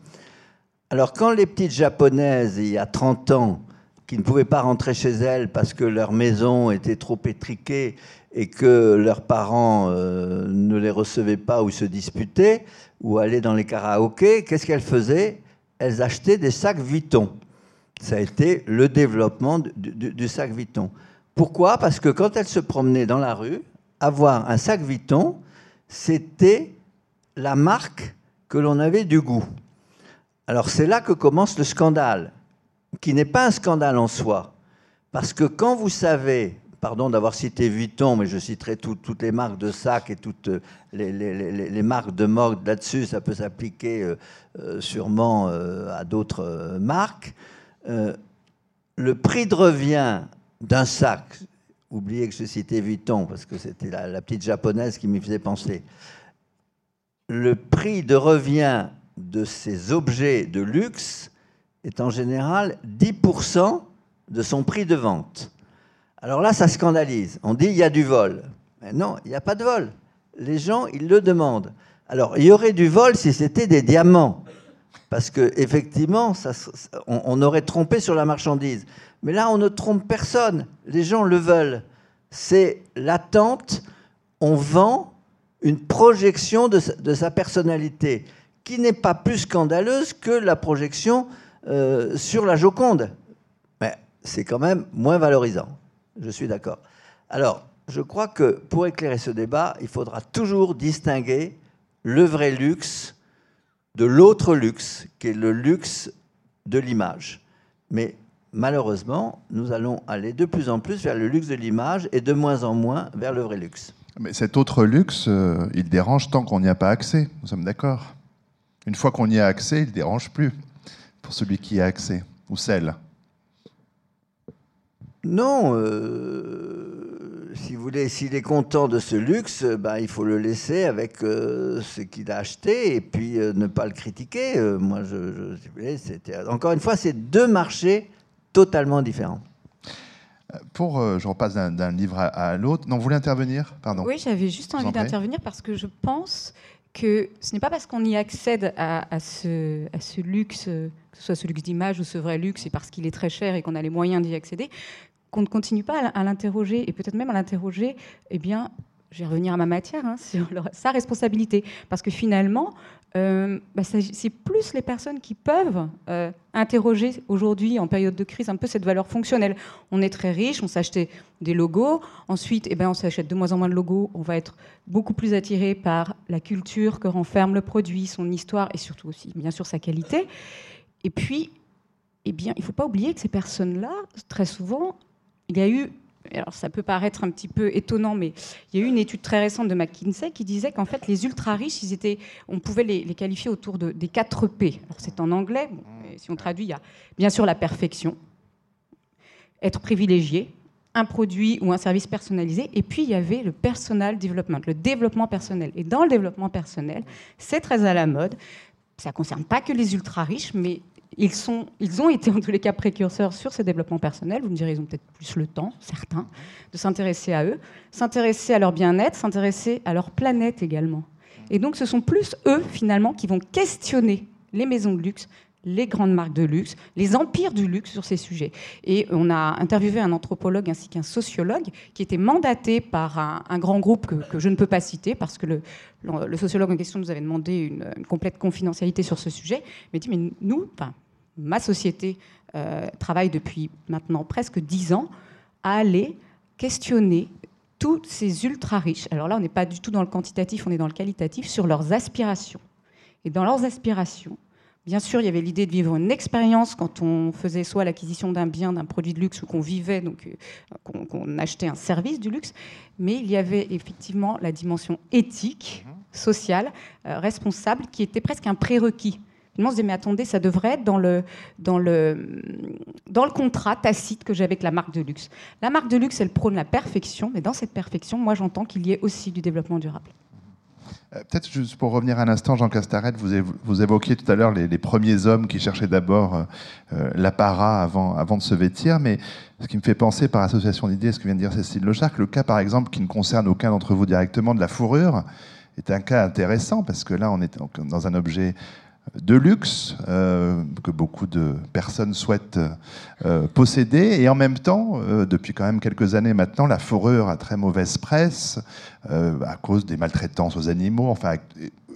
Alors, quand les petites japonaises, il y a 30 ans, qui ne pouvaient pas rentrer chez elles parce que leur maison était trop étriquée et que leurs parents euh, ne les recevaient pas ou se disputaient, ou allaient dans les karaokés, qu'est-ce qu'elles faisaient? Elles achetaient des sacs Vuitton. Ça a été le développement du, sac Vuitton. Pourquoi? Parce que quand elles se promenaient dans la rue, avoir un sac Vuitton, c'était la marque que l'on avait du goût. Alors c'est là que commence le scandale, qui n'est pas un scandale en soi. Parce que quand vous savez, pardon d'avoir cité Vuitton, mais je citerai tout- toutes les marques de sacs et toutes euh, les, marques de mode là-dessus, ça peut s'appliquer euh, euh, sûrement à d'autres marques. Le prix de revient d'un sac, oubliez que je citais Vuitton parce que c'était la, la petite japonaise qui m'y faisait penser. Le prix de revient de ces objets de luxe est en général 10% de son prix de vente. Alors là, ça scandalise. On dit il y a du vol. Mais non, il n'y a pas de vol. Les gens, ils le demandent. Alors, il y aurait du vol si c'était des diamants. Parce que effectivement, ça on, aurait trompé sur la marchandise. Mais là, on ne trompe personne. Les gens le veulent. C'est l'attente. On vend une projection de sa personnalité qui n'est pas plus scandaleuse que la projection euh, sur la Joconde. Mais c'est quand même moins valorisant. Je suis d'accord. Alors, je crois que pour éclairer ce débat, il faudra toujours distinguer le vrai luxe de l'autre luxe, qui est le luxe de l'image. Mais malheureusement, nous allons aller de plus en plus vers le luxe de l'image et de moins en moins vers le vrai luxe. Mais cet autre luxe, euh, il dérange tant qu'on n'y a pas accès. Nous sommes d'accord. Une fois qu'on y a accès, il ne dérange plus pour celui qui y a accès, ou celle. Non, euh, si vous voulez, s'il est content de ce luxe, ben, il faut le laisser avec euh, ce qu'il a acheté et puis euh, ne pas le critiquer. Euh, moi, je, je- si vous voulez, c'était- encore une fois, c'est deux marchés totalement différents. Pour, euh, je repasse d'un livre à, à l'autre. Non, vous voulez intervenir? Pardon. Oui, j'avais juste envie d'intervenir parce que je pense que ce n'est pas parce qu'on y accède à, ce, luxe, que ce soit ce luxe d'image ou ce vrai luxe, et parce qu'il est très cher et qu'on a les moyens d'y accéder, qu'on ne continue pas à, l'interroger, et peut-être même à l'interroger, eh bien, je vais revenir à ma matière, hein, sur sa responsabilité. Parce que finalement, euh, bah, c'est plus les personnes qui peuvent euh, interroger aujourd'hui, en période de crise, un peu cette valeur fonctionnelle. On est très riche, on s'achetait des logos. Ensuite, eh ben, on s'achète de moins en moins de logos. On va être beaucoup plus attiré par la culture que renferme le produit, son histoire et surtout aussi, bien sûr, sa qualité. Et puis, eh bien, il ne faut pas oublier que ces personnes-là, très souvent, il y a eu, alors ça peut paraître un petit peu étonnant, mais il y a eu une étude très récente de McKinsey qui disait qu'en fait, les ultra riches, ils étaient, on pouvait les, qualifier autour de, des 4 P. Alors c'est en anglais, si on traduit, il y a bien sûr la perfection, être privilégié, un produit ou un service personnalisé, et puis il y avait le personal development, le développement personnel. Et dans le développement personnel, c'est très à la mode. Ça ne concerne pas que les ultra riches, mais ils, ont été en tous les cas précurseurs sur ce développement personnel. Vous me direz, ils ont peut-être plus le temps, certains, de s'intéresser à eux, s'intéresser à leur bien-être, s'intéresser à leur planète également. Et donc ce sont plus eux, finalement, qui vont questionner les maisons de luxe, les grandes marques de luxe, les empires du luxe sur ces sujets. Et on a interviewé un anthropologue ainsi qu'un sociologue qui était mandaté par un, grand groupe que, je ne peux pas citer parce que le, sociologue en question nous avait demandé une, une complète confidentialité sur ce sujet. Mais dit, mais nous, enfin, ma société euh, travaille depuis maintenant presque dix ans à aller questionner tous ces ultra riches. Alors là, on n'est pas du tout dans le quantitatif, on est dans le qualitatif sur leurs aspirations. Et dans leurs aspirations, Bien sûr, il y avait l'idée de vivre une expérience quand on faisait soit l'acquisition d'un bien, d'un produit de luxe, ou qu'on vivait, donc euh, qu'on qu'on achetait un service du luxe, mais il y avait effectivement la dimension éthique, sociale, euh, responsable, qui était presque un prérequis. Finalement, on se disait, mais attendez, ça devrait être dans le, dans le, dans le contrat tacite que j'ai avec la marque de luxe. La marque de luxe, elle prône la perfection, mais dans cette perfection, moi, j'entends qu'il y ait aussi du développement durable. Euh, peut-être juste pour revenir un instant, Jean Castaret, vous, évoquiez tout à l'heure les, premiers hommes qui cherchaient d'abord euh, l'apparat avant, avant de se vêtir, mais ce qui me fait penser par association d'idées, ce que vient de dire Cécile Lecharc, le cas par exemple qui ne concerne aucun d'entre vous directement de la fourrure, est un cas intéressant parce que là on est dans un objet de luxe euh, que beaucoup de personnes souhaitent euh, posséder. Et en même temps, euh, depuis quand même quelques années maintenant, la fourrure a très mauvaise presse à cause des maltraitances aux animaux, enfin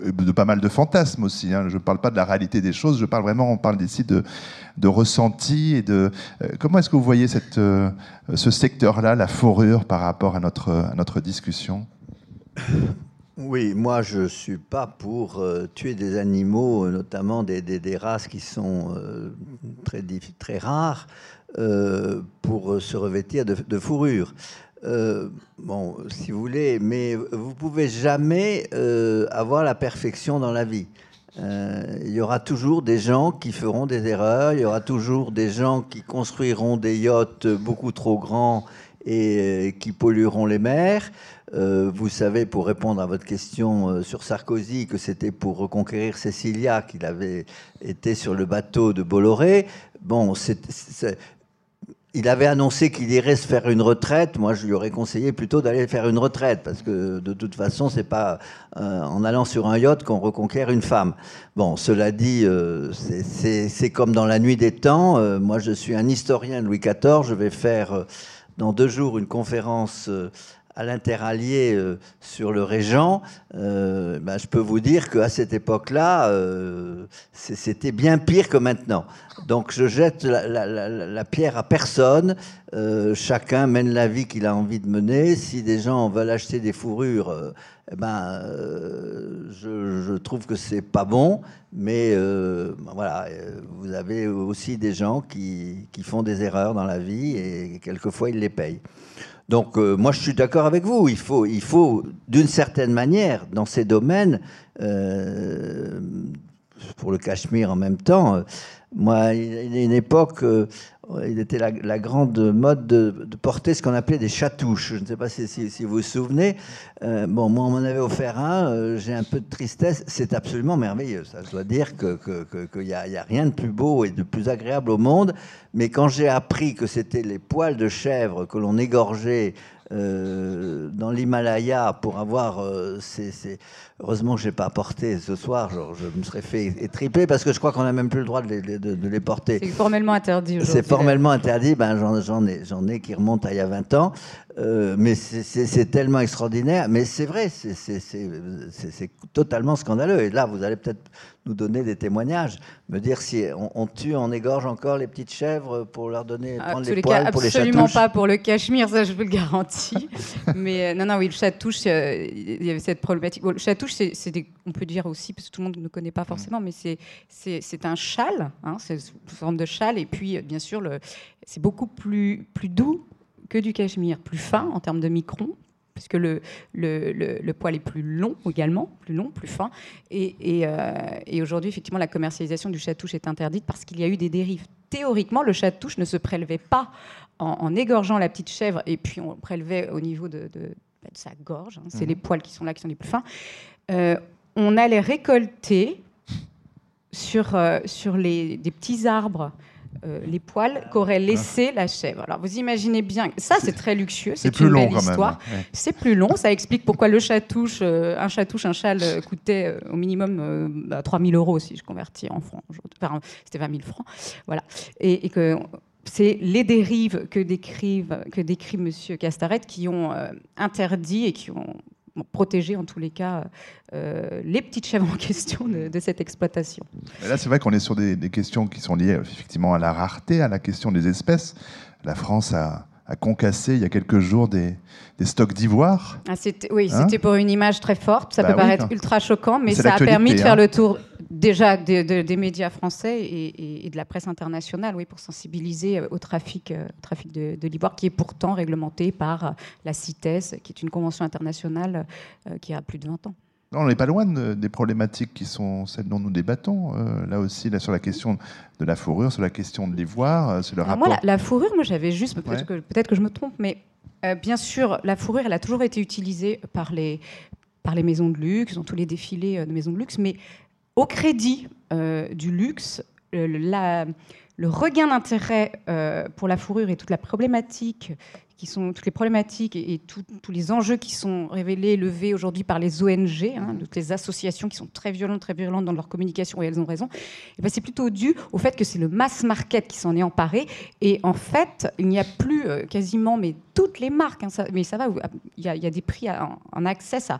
de pas mal de fantasmes aussi. Hein. Je ne parle pas de la réalité des choses, je parle vraiment, on parle ici de, de ressenti et de... comment est-ce que vous voyez ce secteur-là, la fourrure, par rapport à notre, à notre discussion? Oui, moi je ne suis pas pour euh, tuer des animaux, euh, notamment des, races qui sont euh, très, très rares, pour se revêtir de, fourrure. bon, si vous voulez, mais vous pouvez jamais avoir la perfection dans la vie. il y aura toujours des gens qui feront des erreurs, il y aura toujours des gens qui construiront des yachts beaucoup trop grands et qui pollueront les mers. Euh, vous savez, pour répondre à votre question euh, sur Sarkozy, que c'était pour reconquérir Cécilia qu'il avait été sur le bateau de Bolloré. Bon, il avait annoncé qu'il irait se faire une retraite. Moi, je lui aurais conseillé plutôt d'aller faire une retraite, parce que de toute façon, c'est pas euh, en allant sur un yacht qu'on reconquiert une femme. Bon, cela dit, c'est comme dans la nuit des temps. moi, je suis un historien Louis XIV. Je vais faire dans deux jours une conférence à l'interallié euh, sur le régent, euh, ben, je peux vous dire qu'à cette époque-là, euh, c'était bien pire que maintenant. Donc je jette la, pierre à personne. chacun mène la vie qu'il a envie de mener. Si des gens veulent acheter des fourrures, eh ben, je, trouve que c'est pas bon. Mais ben, voilà, vous avez aussi des gens qui, qui font des erreurs dans la vie et quelquefois ils les payent. Donc euh, moi je suis d'accord avec vous, il faut, il faut d'une certaine manière, dans ces domaines, euh, pour le Cachemire en même temps, euh, moi, il y a une époque, il était la, grande mode de, porter ce qu'on appelait des chatouches. Je ne sais pas si, vous vous souvenez. bon, moi, on m'en avait offert un. J'ai un peu de tristesse. C'est absolument merveilleux. Ça, je dois dire qu'il que, a, rien de plus beau et de plus agréable au monde. Mais quand j'ai appris que c'était les poils de chèvre que l'on égorgeait euh, dans l'Himalaya pour avoir euh, ces, Heureusement que je n'ai pas porté ce soir, je me serais fait étriper parce que je crois qu'on n'a même plus le droit de les, de, les porter. C'est formellement interdit C'est formellement interdit, ben, j'en ai, ai qui remontent à il y a 20 ans. Euh, mais c'est tellement extraordinaire. Mais c'est vrai, c'est totalement scandaleux. Et là, vous allez peut-être nous donner des témoignages, me dire si on, tue, on égorge encore les petites chèvres pour leur donner, prendre les, poils pour les Absolument pas pour le cachemire, ça je vous le garantis. mais euh, non, non, oui, le chatouche, euh, il y avait cette problématique. le chatouche, c'est, on peut dire aussi, parce que tout le monde ne connaît pas forcément, mais c'est un châle, hein, c'est une forme de châle, et puis bien sûr, c'est beaucoup plus, plus doux que du cachemire, plus fin en termes de micron, puisque le, le, le, poil est plus long également, plus long, plus fin. Et, euh, et, aujourd'hui, effectivement, la commercialisation du chatouche est interdite parce qu'il y a eu des dérives. Théoriquement, le chatouche ne se prélevait pas en, égorgeant la petite chèvre et puis on prélevait au niveau de, de, sa gorge. Hein. c'est mhm. les poils qui sont là qui sont les plus fins. Euh, on allait récolter sur, euh, sur les, des petits arbres euh, les poils qu'aurait laissé la chèvre. Alors vous imaginez bien, ça c'est très luxueux, c'est une belle histoire. C'est plus long, ça explique pourquoi le chatouche, euh, un chatouche, un châle euh, coûtait au minimum 3000 bah, euros si je convertis en francs. Enfin, c'était 20 000 francs. Voilà. Et, que c'est les dérives que, décrivent, que décrit M. Castaret qui ont interdit et qui ont protéger en tous les cas euh, les petites chèvres en question de, cette exploitation. là, c'est vrai qu'on est sur des, questions qui sont liées effectivement à la rareté, à la question des espèces. La France a, concassé il y a quelques jours des, stocks d'ivoire. Ah, oui, hein c'était pour une image très forte. Ça bah peut paraître ultra choquant, mais ça a permis de faire hein. le tour déjà des médias français et, de la presse internationale, oui, pour sensibiliser euh, au trafic, euh, trafic de, de l'ivoire, qui est pourtant réglementé par euh, la CITES, qui est une convention internationale qui a plus de 20 ans. On n'est pas loin des problématiques qui sont celles dont nous débattons. là aussi, là, sur la question de la fourrure, sur la question de l'ivoire, sur le rapport. Moi, la, fourrure, moi, j'avais juste, peut-être que, peut que, je me trompe, mais bien sûr, la fourrure, elle a toujours été utilisée par les, par les maisons de luxe, dans tous les défilés de maisons de luxe, mais au crédit du luxe, la, le regain d'intérêt pour la fourrure et toute la problématique qui sont toutes les problématiques et, tous les enjeux qui sont révélés, levés aujourd'hui par les ONG, hein, toutes les associations qui sont très violentes, très virulentes dans leur communication, et elles ont raison, et ben c'est plutôt dû au fait que c'est le mass market qui s'en est emparé. Et en fait, il n'y a plus euh, quasiment, mais toutes les marques, hein, mais ça va, il y, a, des prix en accès à,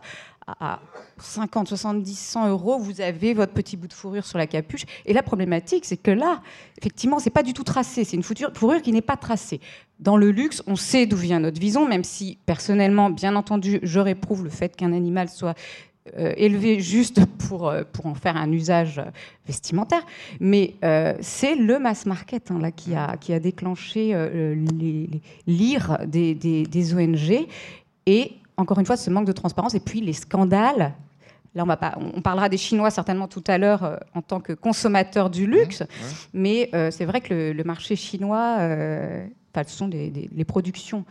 à 50, 70, 100 euros, vous avez votre petit bout de fourrure sur la capuche. Et la problématique, c'est que là, effectivement, c'est pas du tout tracé. C'est une fourrure qui n'est pas tracée. Dans le luxe, on sait d'où vient notre vision, même si personnellement, bien entendu, je réprouve le fait qu'un animal soit euh, élevé juste pour, euh, pour en faire un usage vestimentaire. Mais euh, c'est le mass market hein, là, qui, a, qui a déclenché l'ire des, des, des ONG. Et encore une fois, ce manque de transparence et puis les scandales. Là, on, va pas, on parlera des Chinois certainement tout à l'heure euh, en tant que consommateurs du luxe, mais euh, c'est vrai que le, marché chinois, euh, ce sont des, les productions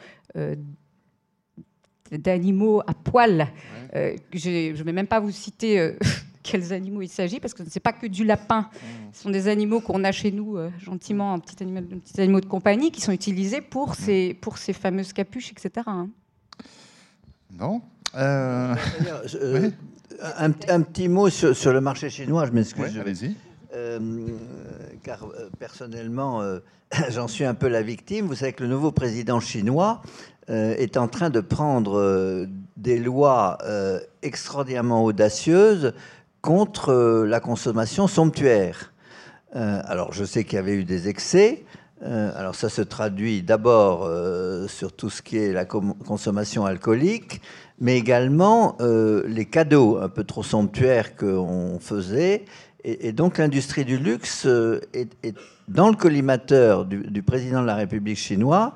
d'animaux à poil. je ne vais même pas vous citer quels animaux il s'agit, parce que ce n'est pas que du lapin. Ce sont des animaux qu'on a chez nous, gentiment, un petit, animal, petit animaux de compagnie, qui sont utilisés pour, ces, pour ces fameuses capuches, etc. Non euh, euh, un, petit mot sur, le marché chinois, je m'excuse. allez-y. Euh, car personnellement, j'en suis un peu la victime. Vous savez que le nouveau président chinois est en train de prendre des lois extraordinairement audacieuses contre la consommation somptuaire. alors, je sais qu'il y avait eu des excès, euh, alors ça se traduit d'abord euh, sur tout ce qui est la consommation alcoolique, mais également euh, les cadeaux un peu trop somptuaires qu'on faisait. Et, donc l'industrie du luxe est, dans le collimateur du, président de la République chinoise,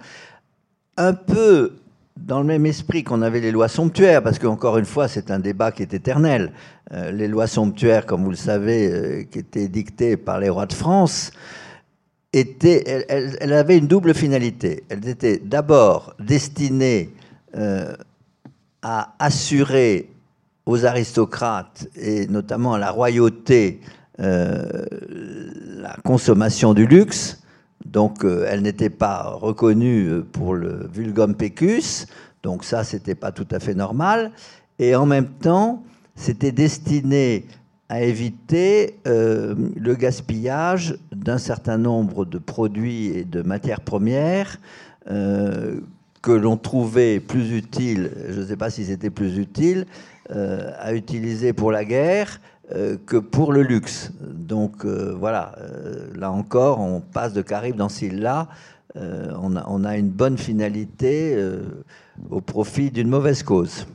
un peu dans le même esprit qu'on avait les lois somptuaires, parce qu'encore une fois, c'est un débat qui est éternel. les lois somptuaires, comme vous le savez, qui étaient dictées par les rois de France, était, elle, avait une double finalité. Elle était d'abord destinée euh, à assurer aux aristocrates et notamment à la royauté euh, la consommation du luxe. Donc euh, elle n'était pas reconnue pour le vulgum pecus. Donc ça, c'était pas tout à fait normal. Et en même temps, c'était destiné à éviter euh, le gaspillage d'un certain nombre de produits et de matières premières euh, que l'on trouvait plus utiles, je ne sais pas si c'était plus utile, euh, à utiliser pour la guerre que pour le luxe. Donc voilà, là encore, on passe de Caribe dans Silla. On on, a, une bonne finalité au profit d'une mauvaise cause.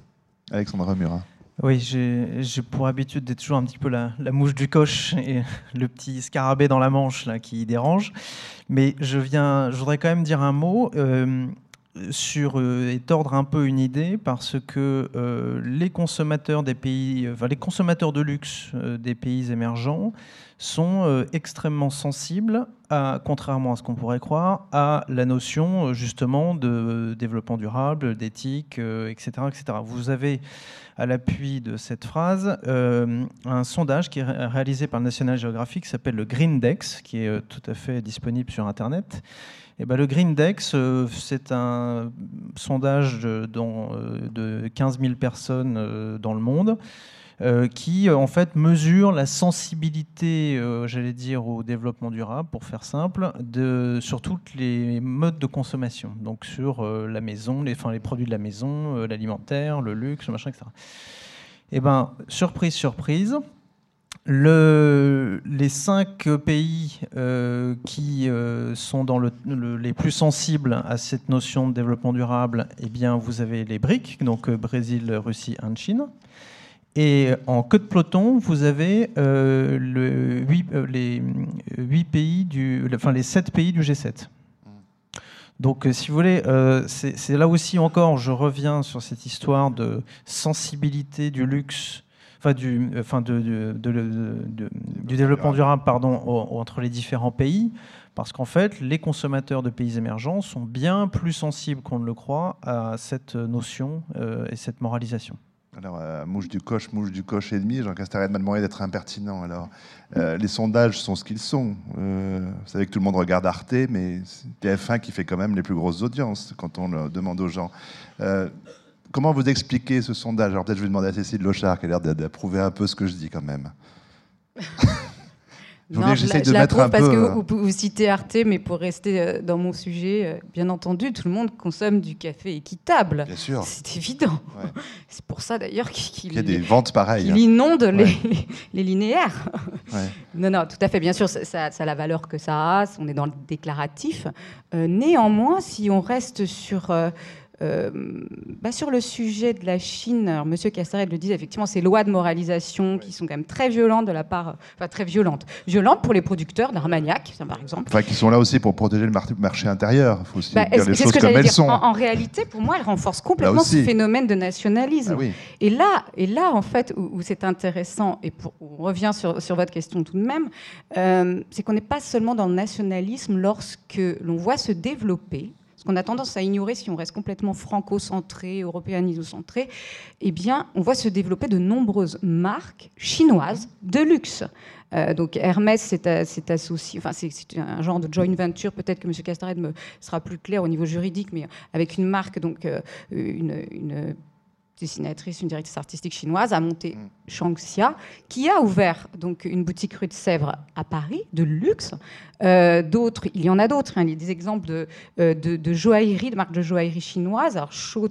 Alexandre Murat. Oui, j'ai pour habitude d'être toujours un petit peu la, mouche du coche et le petit scarabée dans la manche qui dérange. Mais je, viens, je voudrais quand même dire un mot euh, sur, euh, et tordre un peu une idée parce que euh, les consommateurs des pays, enfin, les consommateurs de luxe des pays émergents sont extrêmement sensibles, contrairement à ce qu'on pourrait croire, à la notion justement de développement durable, d'éthique, etc., etc. Vous avez à l'appui de cette phrase euh, un sondage qui est réalisé par le National Geographic s'appelle le Greendex, qui est euh, tout à fait disponible sur Internet. Et ben, le Greendex, euh, c'est un sondage de 15 000 personnes dans le monde euh, qui euh, en fait mesure la sensibilité, euh, j'allais dire, au développement durable, pour faire simple, sur tous les modes de consommation. Donc sur la maison, les, enfin, les produits de la maison, l'alimentaire, le luxe, machin, etc. Et eh ben, surprise, surprise, le, les cinq pays qui sont dans le, les plus sensibles à cette notion de développement durable, eh bien, vous avez les BRIC, donc Brésil, Russie, Inde, Chine. Et en queue de peloton, vous avez euh, le 8, euh, les, 8 pays du, enfin, les 7 pays du G7. Donc, euh, si vous voulez, c'est là aussi encore, je reviens sur cette histoire de sensibilité du luxe, enfin du, enfin de, du développement durable, pardon, entre les différents pays, parce qu'en fait, les consommateurs de pays émergents sont bien plus sensibles qu'on ne le croit à cette notion et cette moralisation. Alors, euh, mouche du coche, mouche du coche et demi, Jean Castaret m'a demandé d'être impertinent. Alors, euh, les sondages sont ce qu'ils sont. Euh, vous savez que tout le monde regarde Arte, mais c'est TF1 qui fait quand même les plus grosses audiences quand on le demande aux gens. comment vous expliquez ce sondage? Alors, peut-être je vais demander à Cécile Lochard, qui a l'air d'approuver un peu ce que je dis quand même. non, je, je l'approuve parce que euh, vous, citez Arte, mais pour rester euh, dans mon sujet, euh, bien entendu, tout le monde consomme du café équitable. Bien sûr. C'est évident. C'est pour ça d'ailleurs qu'il y a des ventes pareilles. Il inonde les, les, linéaires. Non, non, tout à fait. Bien sûr, ça, ça, a la valeur que ça a. On est dans le déclaratif. néanmoins, si on reste sur euh, bah sur le sujet de la Chine, alors Monsieur Castaret le dit effectivement, ces lois de moralisation qui sont quand même très violentes de la part, enfin très violentes, violentes pour les producteurs d'Armagnac, par exemple. Enfin, qui sont là aussi pour protéger le marché intérieur. Il faut aussi bah, dire les choses comme elles sont. En, réalité, pour moi, elles renforcent complètement ce phénomène de nationalisme. Ah et là, et là, en fait, où, c'est intéressant, et pour, on revient sur, sur, votre question tout de même, euh, c'est qu'on n'est pas seulement dans le nationalisme lorsque l'on voit se développer qu'on a tendance à ignorer si on reste complètement franco-centré, européaniso-centré, eh bien, on voit se développer de nombreuses marques chinoises de luxe. Euh, donc Hermès c'est associé, enfin c'est un genre de joint venture. Peut-être que M. Castared me sera plus clair au niveau juridique, mais avec une marque, donc euh, une, une dessinatrice, une directrice artistique chinoise, a monté mm. Shangxia, qui a ouvert donc une boutique rue de Sèvres à Paris, de luxe. Euh, d'autres, il y en a d'autres. Hein. il y a des exemples de, euh, de, de, joaillerie, de marques de joaillerie chinoises. Alors, Shou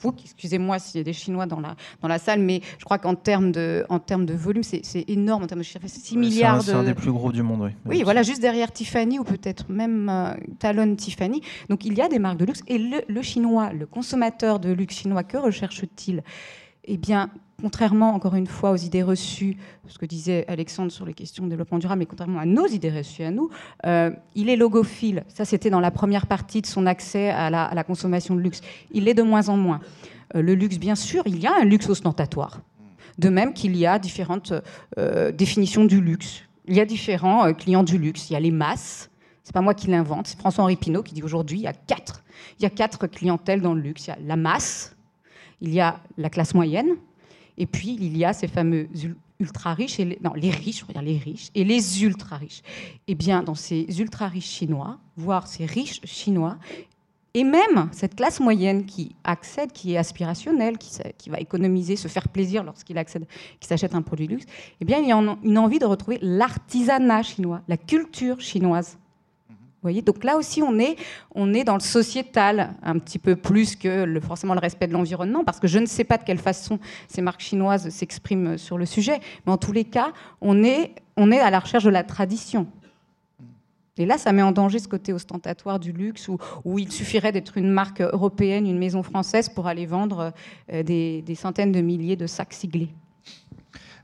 Tai excusez-moi s'il y a des Chinois dans la, dans la salle, mais je crois qu'en termes de, en termes de volume, c'est énorme. En termes de chiffre, 6 milliards. C'est un, des plus gros du monde, oui. Oui, voilà, juste derrière Tiffany ou peut-être même euh, Talon Tiffany. Donc il y a des marques de luxe. Et le, le Chinois, le consommateur de luxe chinois, que recherche-t-il? Eh bien, contrairement, encore une fois, aux idées reçues, ce que disait Alexandre sur les questions de développement durable, mais contrairement à nos idées reçues à nous, euh, il est logophile. Ça, c'était dans la première partie de son accès à la, consommation de luxe. Il l'est de moins en moins. Euh, le luxe, bien sûr, il y a un luxe ostentatoire. De même qu'il y a différentes euh, définitions du luxe. Il y a différents clients du luxe. Il y a les masses. C'est pas moi qui l'invente. C'est François-Henri Pinault qui dit aujourd'hui il y a quatre. Il y a quatre clientèles dans le luxe. Il y a la masse. Il y a la classe moyenne et puis, il y a ces fameux ultra riches, et non, les riches, on va dire les riches, et les ultra riches. Eh bien, dans ces ultra riches chinois, voire ces riches chinois, et même cette classe moyenne qui accède, qui est aspirationnelle, qui, qui va économiser, se faire plaisir lorsqu'il accède, qui s'achète un produit luxe, eh bien, il y a une envie de retrouver l'artisanat chinois, la culture chinoise Donc là aussi, on est, dans le sociétal, un petit peu plus que forcément le respect de l'environnement, parce que je ne sais pas de quelle façon ces marques chinoises s'expriment sur le sujet, mais en tous les cas, on est, on est à la recherche de la tradition. Et là, ça met en danger ce côté ostentatoire du luxe, où, où il suffirait d'être une marque européenne, une maison française, pour aller vendre euh, des, des centaines de milliers de sacs siglés.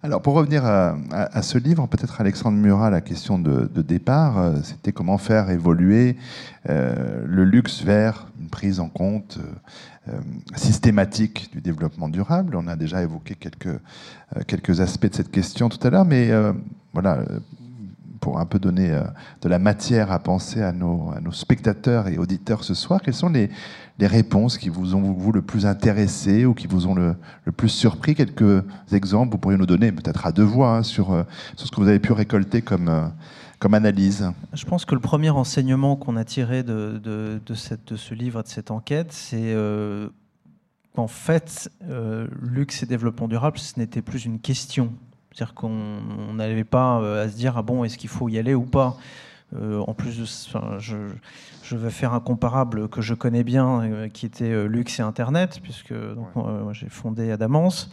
Alors, pour revenir à, ce livre, peut-être Alexandre Murat, la question de, départ, euh, c'était comment faire évoluer euh, le luxe vers une prise en compte euh, systématique du développement durable. On a déjà évoqué quelques, quelques aspects de cette question tout à l'heure, mais voilà, pour un peu donner euh, de la matière à penser à nos, spectateurs et auditeurs ce soir, quelles sont les, réponses qui vous ont vous, le plus intéressé ou qui vous ont le, plus surpris? Quelques exemples, vous pourriez nous donner peut-être à deux voix hein, sur, euh, sur, ce que vous avez pu récolter comme, euh, comme analyse. Je pense que le premier enseignement qu'on a tiré de ce livre, de cette enquête, c'est qu'en fait, luxe et développement durable, ce n'était plus une question c'est-à-dire qu'on n'avait pas euh, à se dire ah bon est-ce qu'il faut y aller ou pas? Euh, en plus, de, je, je, vais faire un comparable que je connais bien, euh, qui était luxe et Internet, puisque j'ai fondé Adamance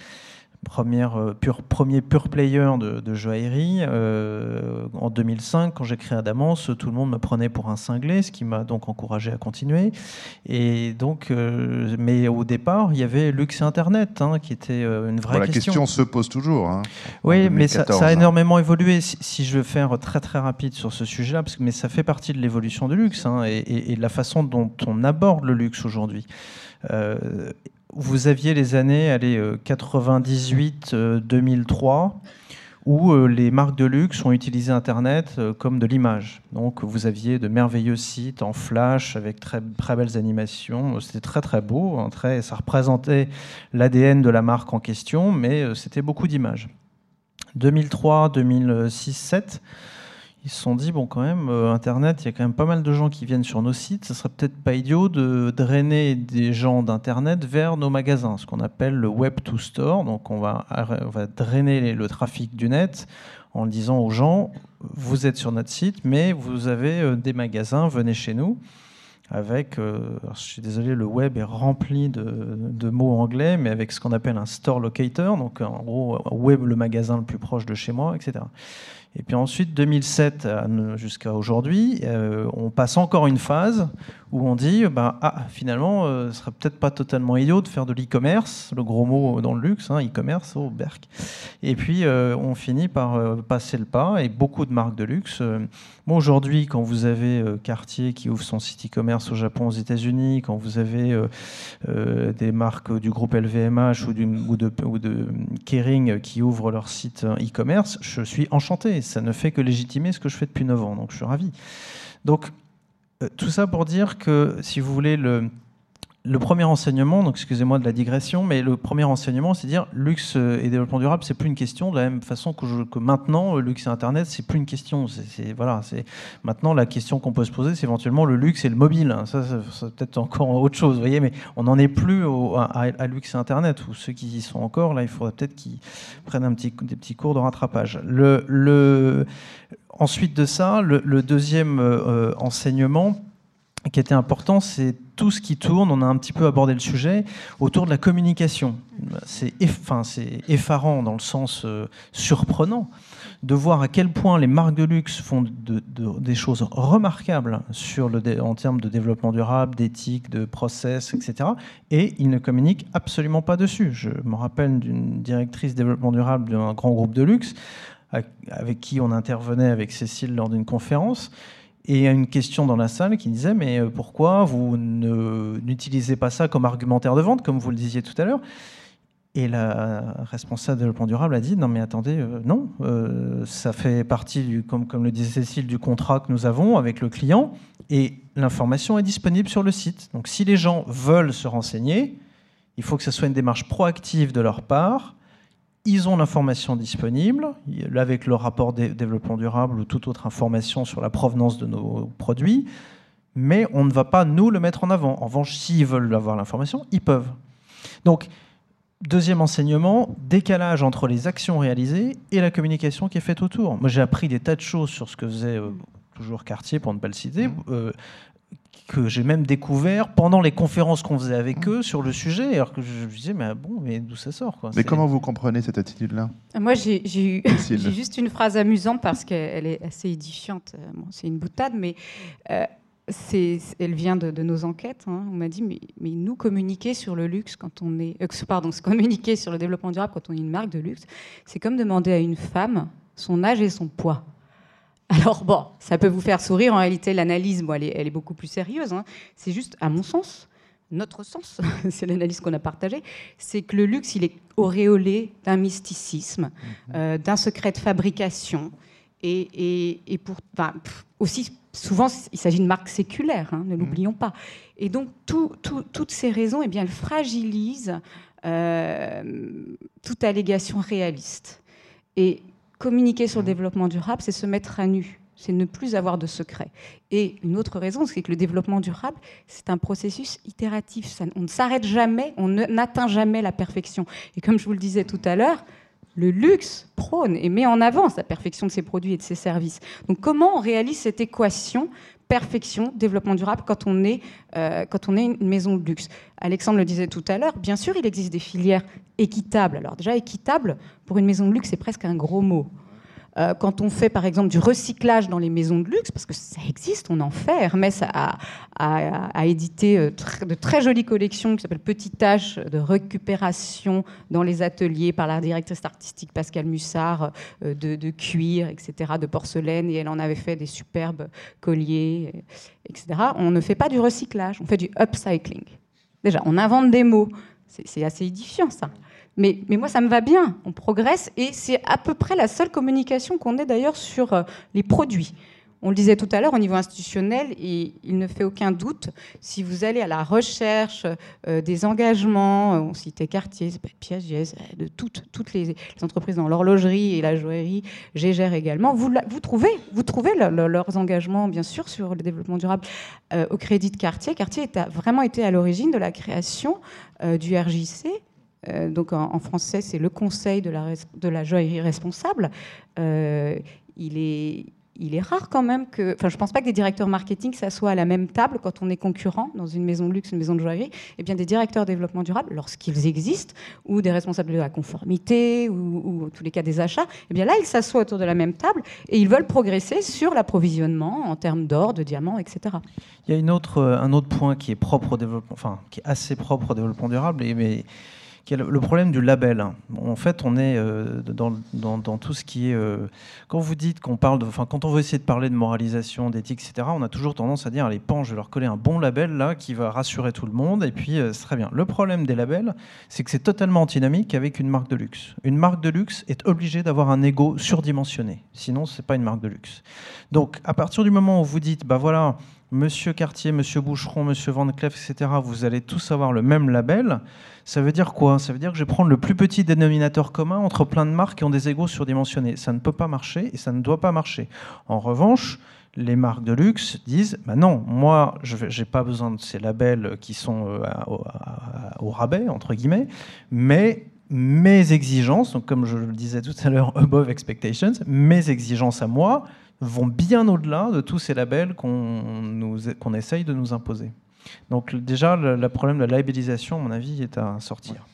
première, euh, premier pure player de, joaillerie. Euh, en 2005, quand j'ai créé Adamance, tout le monde me prenait pour un cinglé, ce qui m'a donc encouragé à continuer. Et donc, euh, mais au départ, il y avait luxe et Internet, hein, qui était une vraie question. La question se pose toujours. Hein, oui, mais ça, a énormément évolué. Si, je veux faire très très rapide sur ce sujet-là, parce que mais ça fait partie de l'évolution du luxe hein, et, de la façon dont on aborde le luxe aujourd'hui vous aviez les années allez, 98-2003, euh, où euh, les marques de luxe ont utilisé Internet euh, comme de l'image. Donc vous aviez de merveilleux sites en flash avec très, très belles animations. C'était très très beau, hein, très, ça représentait l'ADN de la marque en question, mais euh, c'était beaucoup d'images. 2003, 2006, 2007 ils se sont dit, bon, quand même, Internet, il y a quand même pas mal de gens qui viennent sur nos sites. Ce serait peut-être pas idiot de drainer des gens d'Internet vers nos magasins, ce qu'on appelle le Web to Store. Donc, on va, on va drainer le trafic du net en disant aux gens, vous êtes sur notre site, mais vous avez des magasins, venez chez nous. Avec, je suis désolé, le web est rempli de, de mots anglais, mais avec ce qu'on appelle un store locator, donc en gros, web, le magasin le plus proche de chez moi, etc. Et puis ensuite, 2007 jusqu'à aujourd'hui, euh, on passe encore une phase où on dit, bah, ah, finalement, euh, ce serait peut-être pas totalement idiot de faire de l'e-commerce, le gros mot dans le luxe, hein, e-commerce, au oh, berk. Et puis, euh, on finit par passer le pas, et beaucoup de marques de luxe. moi, aujourd'hui, quand vous avez Cartier qui ouvre son site e-commerce au Japon, aux États-Unis, quand vous avez des marques du groupe LVMH ou de Kering qui ouvrent leur site e-commerce, je suis enchanté ça ne fait que légitimer ce que je fais depuis 9 ans, donc je suis ravi. Donc, euh, tout ça pour dire que, si vous voulez, le, le premier enseignement, donc excusez-moi de la digression, mais le premier enseignement, c'est dire luxe et développement durable, c'est plus une question de la même façon que, je, que maintenant luxe et Internet, c'est plus une question. C'est, voilà, c'est maintenant la question qu'on peut se poser, c'est éventuellement le luxe et le mobile. Hein. Ça, c'est peut-être encore autre chose, vous voyez, mais on n'en est plus à, luxe et Internet. Ou ceux qui y sont encore, là, il faudrait peut-être qu'ils prennent des petits cours de rattrapage. Ensuite de ça, le, deuxième euh, enseignement qui était important, c'est tout ce qui tourne, on a un petit peu abordé le sujet, autour de la communication. C'est effarant dans le sens euh, surprenant de voir à quel point les marques de luxe font des choses remarquables sur le, en termes de développement durable, d'éthique, de process, etc. Et ils ne communiquent absolument pas dessus. Je me rappelle d'une directrice développement durable d'un grand groupe de luxe avec qui on intervenait avec Cécile lors d'une conférence et il y a une question dans la salle qui disait Mais euh, pourquoi vous n'utilisez pas ça comme argumentaire de vente, comme vous le disiez tout à l'heure? Et la responsable de développement durable a dit Non, mais attendez, euh, non, euh, ça fait partie, du, comme, comme le disait Cécile, du contrat que nous avons avec le client et l'information est disponible sur le site. Donc si les gens veulent se renseigner, il faut que ce soit une démarche proactive de leur part ils ont l'information disponible, avec le rapport développement durable ou toute autre information sur la provenance de nos produits, mais on ne va pas nous le mettre en avant. En revanche, s'ils veulent avoir l'information, ils peuvent. Donc, deuxième enseignement, décalage entre les actions réalisées et la communication qui est faite autour. Moi, j'ai appris des tas de choses sur ce que faisait euh, toujours Cartier, pour ne pas le citer. Mmh. Euh, que j'ai même découvert pendant les conférences qu'on faisait avec eux sur le sujet, alors que je me disais, mais bon, mais d'où ça sort quoi? Mais comment vous comprenez cette attitude-là? Moi, j'ai eu juste une phrase amusante parce qu'elle est assez édifiante. Euh, c'est une boutade, mais euh, elle vient de, nos enquêtes. Hein. On m'a dit, mais, mais, nous communiquer sur le luxe quand on est, euh, pardon, communiquer sur le développement durable quand on est une marque de luxe, c'est comme demander à une femme son âge et son poids. Alors bon, ça peut vous faire sourire. En réalité, l'analyse, elle, est, beaucoup plus sérieuse. Hein. C'est juste, à mon sens, notre sens, c'est l'analyse qu'on a partagée, c'est que le luxe, il est auréolé d'un mysticisme, mhm. euh, d'un secret de fabrication. Et, pour, aussi, souvent, il s'agit de marques séculaires, hein, ne mhm. l'oublions pas. Et donc, toutes ces raisons, eh bien, elles fragilisent euh, toute allégation réaliste. Et communiquer sur le développement durable, c'est se mettre à nu, c'est ne plus avoir de secret. Et une autre raison, c'est que le développement durable, c'est un processus itératif. on ne s'arrête jamais, on n'atteint jamais la perfection. Et comme je vous le disais tout à l'heure, le luxe prône et met en avant la perfection de ses produits et de ses services. Donc comment on réalise cette équation perfection, développement durable quand on est, euh, quand on est une maison de luxe. Alexandre le disait tout à l'heure, bien sûr, il existe des filières équitables. Alors déjà, équitable, pour une maison de luxe, c'est presque un gros mot. Euh, quand on fait par exemple du recyclage dans les maisons de luxe, parce que ça existe, on en fait. Hermès a, édité euh, de très jolies collections qui s'appellent Petite Tâche de récupération dans les ateliers par la directrice artistique Pascal Mussard euh, de, cuir, etc., de porcelaine, et elle en avait fait des superbes colliers, etc. On ne fait pas du recyclage, on fait du upcycling. Déjà, on invente des mots. C'est assez édifiant ça. Mais, moi, ça me va bien, on progresse, et c'est à peu près la seule communication qu'on ait d'ailleurs sur euh, les produits. On le disait tout à l'heure, au niveau institutionnel, et il ne fait aucun doute, si vous allez à la recherche euh, des engagements, euh, on citait Cartier, Piaget, de toutes, les, entreprises dans l'horlogerie et la joaillerie, Gégère également, vous, trouvez, vous trouvez leurs engagements, bien sûr, sur le développement durable au crédit de Cartier. Cartier a vraiment été à l'origine de la création du RJC, donc en, français, c'est le Conseil de la, de joaillerie responsable. il est il est rare quand même que. Enfin, je ne pense pas que des directeurs marketing s'assoient à la même table quand on est concurrent dans une maison de luxe, une maison de joaillerie. Eh bien, des directeurs développement durable, lorsqu'ils existent, ou des responsables de la conformité, ou, en tous les cas des achats, eh bien là, ils s'assoient autour de la même table et ils veulent progresser sur l'approvisionnement en termes d'or, de diamants, etc. Il y a autre, un autre point qui est propre au développement, enfin, qui est assez propre au développement durable, mais qui est le problème du label. En fait, on est euh, dans, tout ce qui est. Euh, quand vous dites qu'on parle. Enfin, quand on veut essayer de parler de moralisation, d'éthique, etc., on a toujours tendance à dire allez, pan, je vais leur coller un bon label là qui va rassurer tout le monde, et puis euh, c'est très bien. Le problème des labels, c'est que c'est totalement antinomique avec une marque de luxe. Une marque de luxe est obligée d'avoir un ego surdimensionné. Sinon, c'est pas une marque de luxe. Donc, à partir du moment où vous dites, bah voilà, Monsieur Cartier, Monsieur Boucheron, Monsieur Van Cleef, etc., vous allez tous avoir le même label. Ça veut dire quoi? Ça veut dire que je vais prendre le plus petit dénominateur commun entre plein de marques qui ont des égaux surdimensionnés. Ça ne peut pas marcher et ça ne doit pas marcher. En revanche, les marques de luxe disent bah non, moi, je n'ai pas besoin de ces labels qui sont euh, au, rabais, entre guillemets, mais mes exigences, donc comme je le disais tout à l'heure, above expectations, mes exigences à moi, vont bien au-delà de tous ces labels qu'on essaye de nous imposer. Donc déjà, le, problème de la labellisation, à mon avis, est à sortir.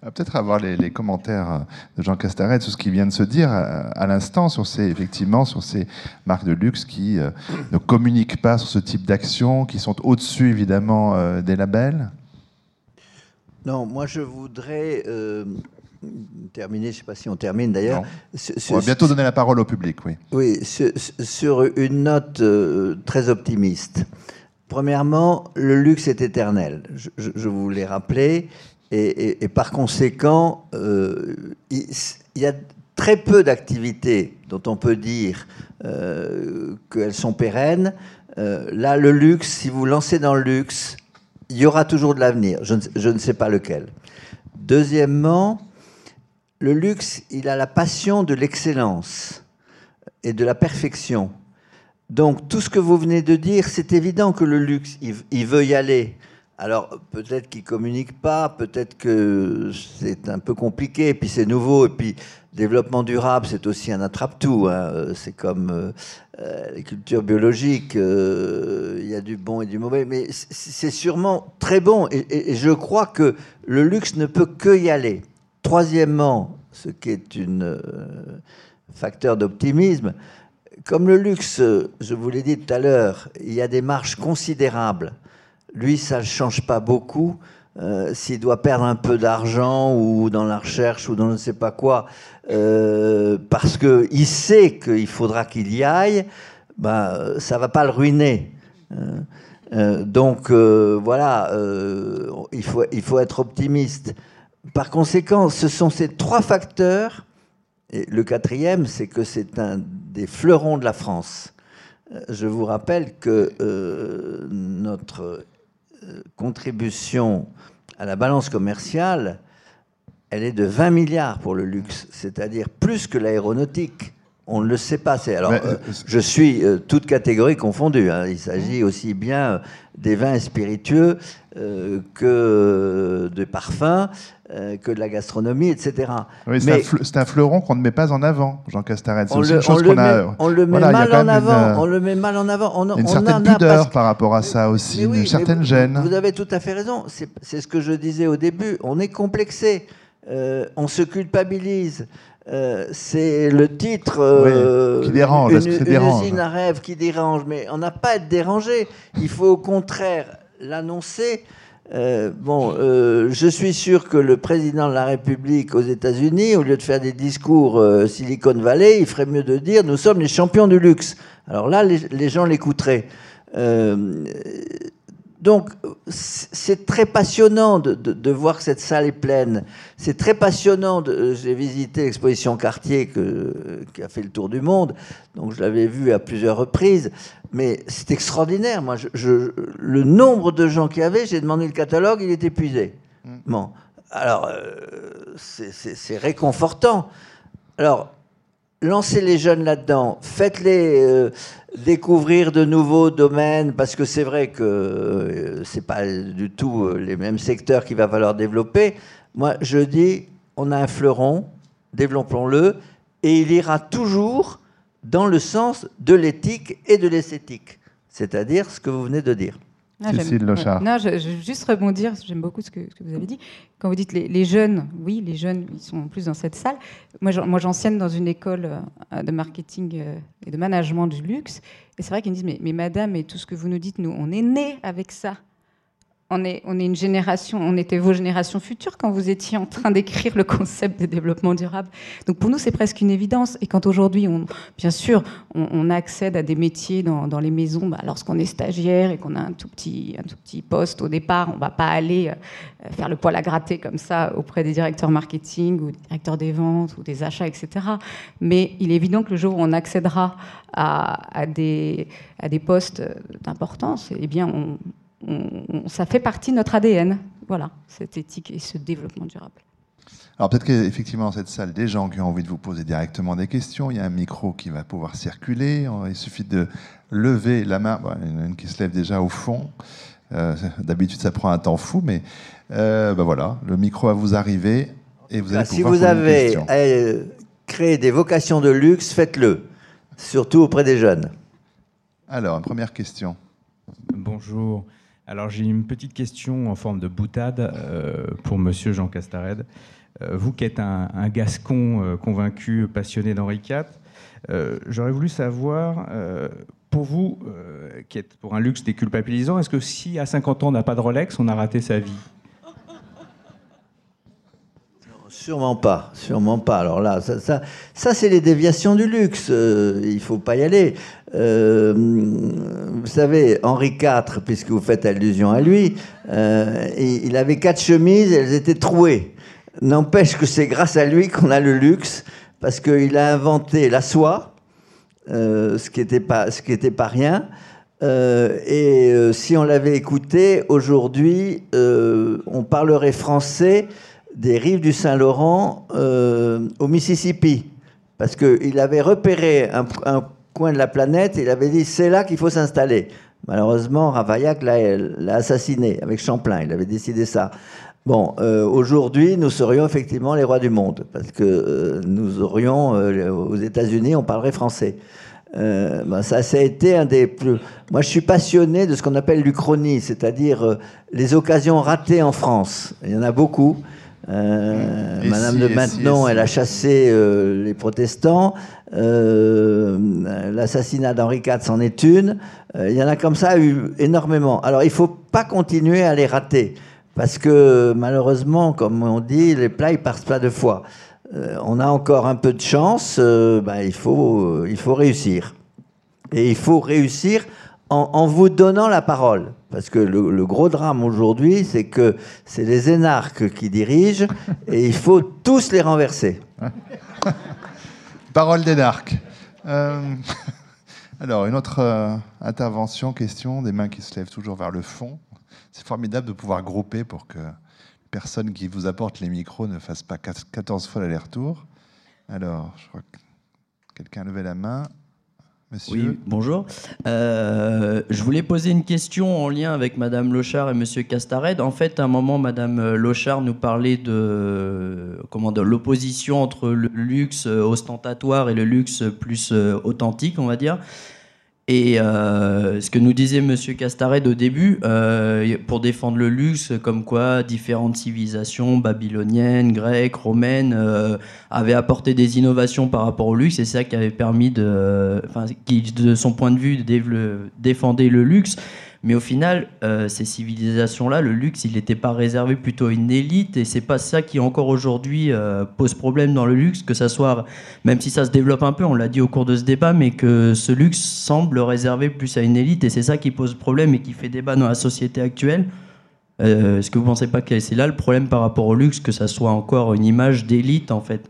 Peut-être avoir les, commentaires de Jean Castaret sur ce qui vient de se dire à, l'instant sur ces effectivement sur ces marques de luxe qui euh, ne communiquent pas sur ce type d'action, qui sont au-dessus évidemment euh, des labels? Non, moi je voudrais euh, terminer, je ne sais pas si on termine d'ailleurs. On va bientôt donner la parole au public, oui. Oui, sur, une note euh, très optimiste. Premièrement, le luxe est éternel. Je, vous l'ai rappelé. Et, par conséquent, euh, il, y a très peu d'activités dont on peut dire euh, qu'elles sont pérennes. là, le luxe, si vous lancez dans le luxe, il y aura toujours de l'avenir. Je, je, ne sais pas lequel. Deuxièmement, le luxe, il a la passion de l'excellence et de la perfection. Donc tout ce que vous venez de dire, c'est évident que le luxe, il, veut y aller. Alors peut-être qu'il communique pas, peut-être que c'est un peu compliqué, et puis c'est nouveau, et puis développement durable, c'est aussi un attrape-tout. Hein. C'est comme euh, euh, les cultures biologiques, euh, il y a du bon et du mauvais, mais c'est sûrement très bon, et, et, je crois que le luxe ne peut que y aller. Troisièmement, ce qui est un euh, facteur d'optimisme, comme le luxe, je vous l'ai dit tout à l'heure, il y a des marges considérables. Lui, ça ne change pas beaucoup. Euh, s'il doit perdre un peu d'argent ou dans la recherche ou dans je ne sais pas quoi, euh, parce qu'il sait qu'il faudra qu'il y aille, ben, ça ne va pas le ruiner. donc voilà, il, faut, il faut être optimiste. Par conséquent, ce sont ces trois facteurs. Et le quatrième, c'est que c'est un des fleurons de la France. Euh, je vous rappelle que euh, notre euh, contribution à la balance commerciale, elle est de 20 milliards pour le luxe, c'est-à-dire plus que l'aéronautique. On ne le sait pas. Alors, je suis toute catégorie confondue. Hein. Il s'agit aussi bien des vins spiritueux que des parfums euh, que de la gastronomie, etc. c'est un, fleuron qu'on ne met pas en avant, Jean Castaret. C'est une chose qu'on a. On le met mal en avant. on le met mal en avant. On, une certaine pudeur par rapport à ça aussi, une certaine gêne. Vous avez tout à fait raison. C'est ce que je disais au début. On est complexé. Euh, on se culpabilise. Euh, c'est le titre qui dérange, une, usine à rêve qui dérange, mais on n'a pas à être dérangé. Il faut au contraire l'annoncer euh, bon, euh, je suis sûr que le président de la République aux États-Unis, au lieu de faire des discours euh, Silicon Valley, il ferait mieux de dire nous sommes les champions du luxe. Alors là, les, gens l'écouteraient. Donc, c'est très passionnant de, voir que cette salle est pleine. C'est très passionnant. J'ai visité l'exposition Cartier qui a fait le tour du monde. Donc, je l'avais vu à plusieurs reprises. Mais c'est extraordinaire. Moi, je, le nombre de gens qu'il y avait, j'ai demandé le catalogue, il est épuisé. Mm. Bon. Alors, euh, c'est réconfortant. Alors, lancez les jeunes là-dedans, faites-les euh, découvrir de nouveaux domaines, parce que c'est vrai que euh, ce n'est pas du tout euh, les mêmes secteurs qu'il va falloir développer. Moi, je dis, on a un fleuron, développons-le, et il ira toujours dans le sens de l'éthique et de l'esthétique, c'est-à-dire ce que vous venez de dire. Cécile Lochard. Non, je, veux juste rebondir, j'aime beaucoup ce que, vous avez dit. Quand vous dites les, jeunes, oui, les jeunes, ils sont en plus dans cette salle. Moi, j'enseigne dans une école euh, de marketing euh, et de management du luxe. Et c'est vrai qu'ils me disent, mais, mais madame, et tout ce que vous nous dites, nous, on est nés avec ça on est, une génération, on était vos générations futures quand vous étiez en train d'écrire le concept de développement durable. Donc pour nous, c'est presque une évidence. Et quand aujourd'hui, bien sûr, on, accède à des métiers dans, les maisons, bah, lorsqu'on est stagiaire et qu'on a un tout, petit, un tout petit poste au départ, on ne va pas aller euh, faire le poil à gratter comme ça auprès des directeurs marketing ou des directeurs des ventes ou des achats, etc. Mais il est évident que le jour où on accédera à, des, à des postes d'importance, eh bien, on, ça fait partie de notre ADN, voilà, cette éthique et ce développement durable. Alors peut-être qu'effectivement dans cette salle, des gens qui ont envie de vous poser directement des questions, il y a un micro qui va pouvoir circuler, il suffit de lever la main, il y en a une qui se lève déjà au fond, euh, d'habitude ça prend un temps fou, mais euh, ben voilà, le micro va vous arriver et vous allez pouvoir Si vous avez euh, créé des vocations de luxe, faites-le, surtout auprès des jeunes. Alors, une première question. Bonjour. Alors j'ai une petite question en forme de boutade euh, pour Monsieur Jean Castared. Euh, vous qui êtes un, gascon euh, convaincu, passionné d'Henri IV, j'aurais voulu savoir, pour vous, qui êtes pour un luxe déculpabilisant, est-ce que si à 50 ans on n'a pas de Rolex, on a raté sa vie? Sûrement pas, sûrement pas. Alors là, ça, ça, ça c'est les déviations du luxe. il faut pas y aller. Euh, vous savez, Henri IV, puisque vous faites allusion à lui, euh, il avait quatre chemises et elles étaient trouées. N'empêche que c'est grâce à lui qu'on a le luxe, parce qu'il a inventé la soie, euh, ce qui n'était pas, pas rien. et si on l'avait écouté, aujourd'hui, on parlerait français des rives du Saint-Laurent au Mississippi, parce qu'il avait repéré un, coin de la planète. Il avait dit c'est là qu'il faut s'installer. Malheureusement, Ravaillac l'a assassiné avec Champlain. Il avait décidé ça. Bon, euh, aujourd'hui, nous serions effectivement les rois du monde, parce que euh, nous aurions, euh, aux États-Unis, on parlerait français. Ben, ça, ça a été un des plus. Moi, je suis passionné de ce qu'on appelle l'Uchronie, c'est-à-dire les occasions ratées en France. Il y en a beaucoup. Madame de Maintenon, elle a chassé les protestants. Euh, l'assassinat d'Henri IV s'en est une. Euh, il y en a comme ça eu énormément. Alors il ne faut pas continuer à les rater, parce que malheureusement, comme on dit, les plats, ils partent pas deux fois. Euh, on a encore un peu de chance, ben, il, faut, il faut réussir. Et il faut réussir en, vous donnant la parole. Parce que le, gros drame aujourd'hui, c'est que c'est les énarques qui dirigent et il faut tous les renverser. Parole d'énarque. Euh, alors, une autre euh, intervention, question, des mains qui se lèvent toujours vers le fond. C'est formidable de pouvoir grouper pour que personne qui vous apporte les micros ne fasse pas 14 fois l'aller-retour. Alors, je crois que quelqu'un a levé la main. Oui, bonjour. Euh, je voulais poser une question en lien avec Madame Lochard et Monsieur Castared. En fait, à un moment, Madame Lochard nous parlait de, comment, de l'opposition entre le luxe ostentatoire et le luxe plus euh, authentique, on va dire. Et euh, ce que nous disait M. Castared au début, euh, pour défendre le luxe, comme quoi différentes civilisations babyloniennes, grecques, romaines euh, avaient apporté des innovations par rapport au luxe, et c'est ça qui avait permis de, enfin, qui, de son point de vue, défendait le luxe. Mais au final, euh, ces civilisations-là, le luxe, il n'était pas réservé plutôt à une élite, et c'est pas ça qui encore aujourd'hui euh, pose problème dans le luxe, que ça soit, même si ça se développe un peu, on l'a dit au cours de ce débat, mais que ce luxe semble réservé plus à une élite, et c'est ça qui pose problème et qui fait débat dans la société actuelle. Euh, est-ce que vous ne pensez pas que c'est là le problème par rapport au luxe, que ça soit encore une image d'élite en fait?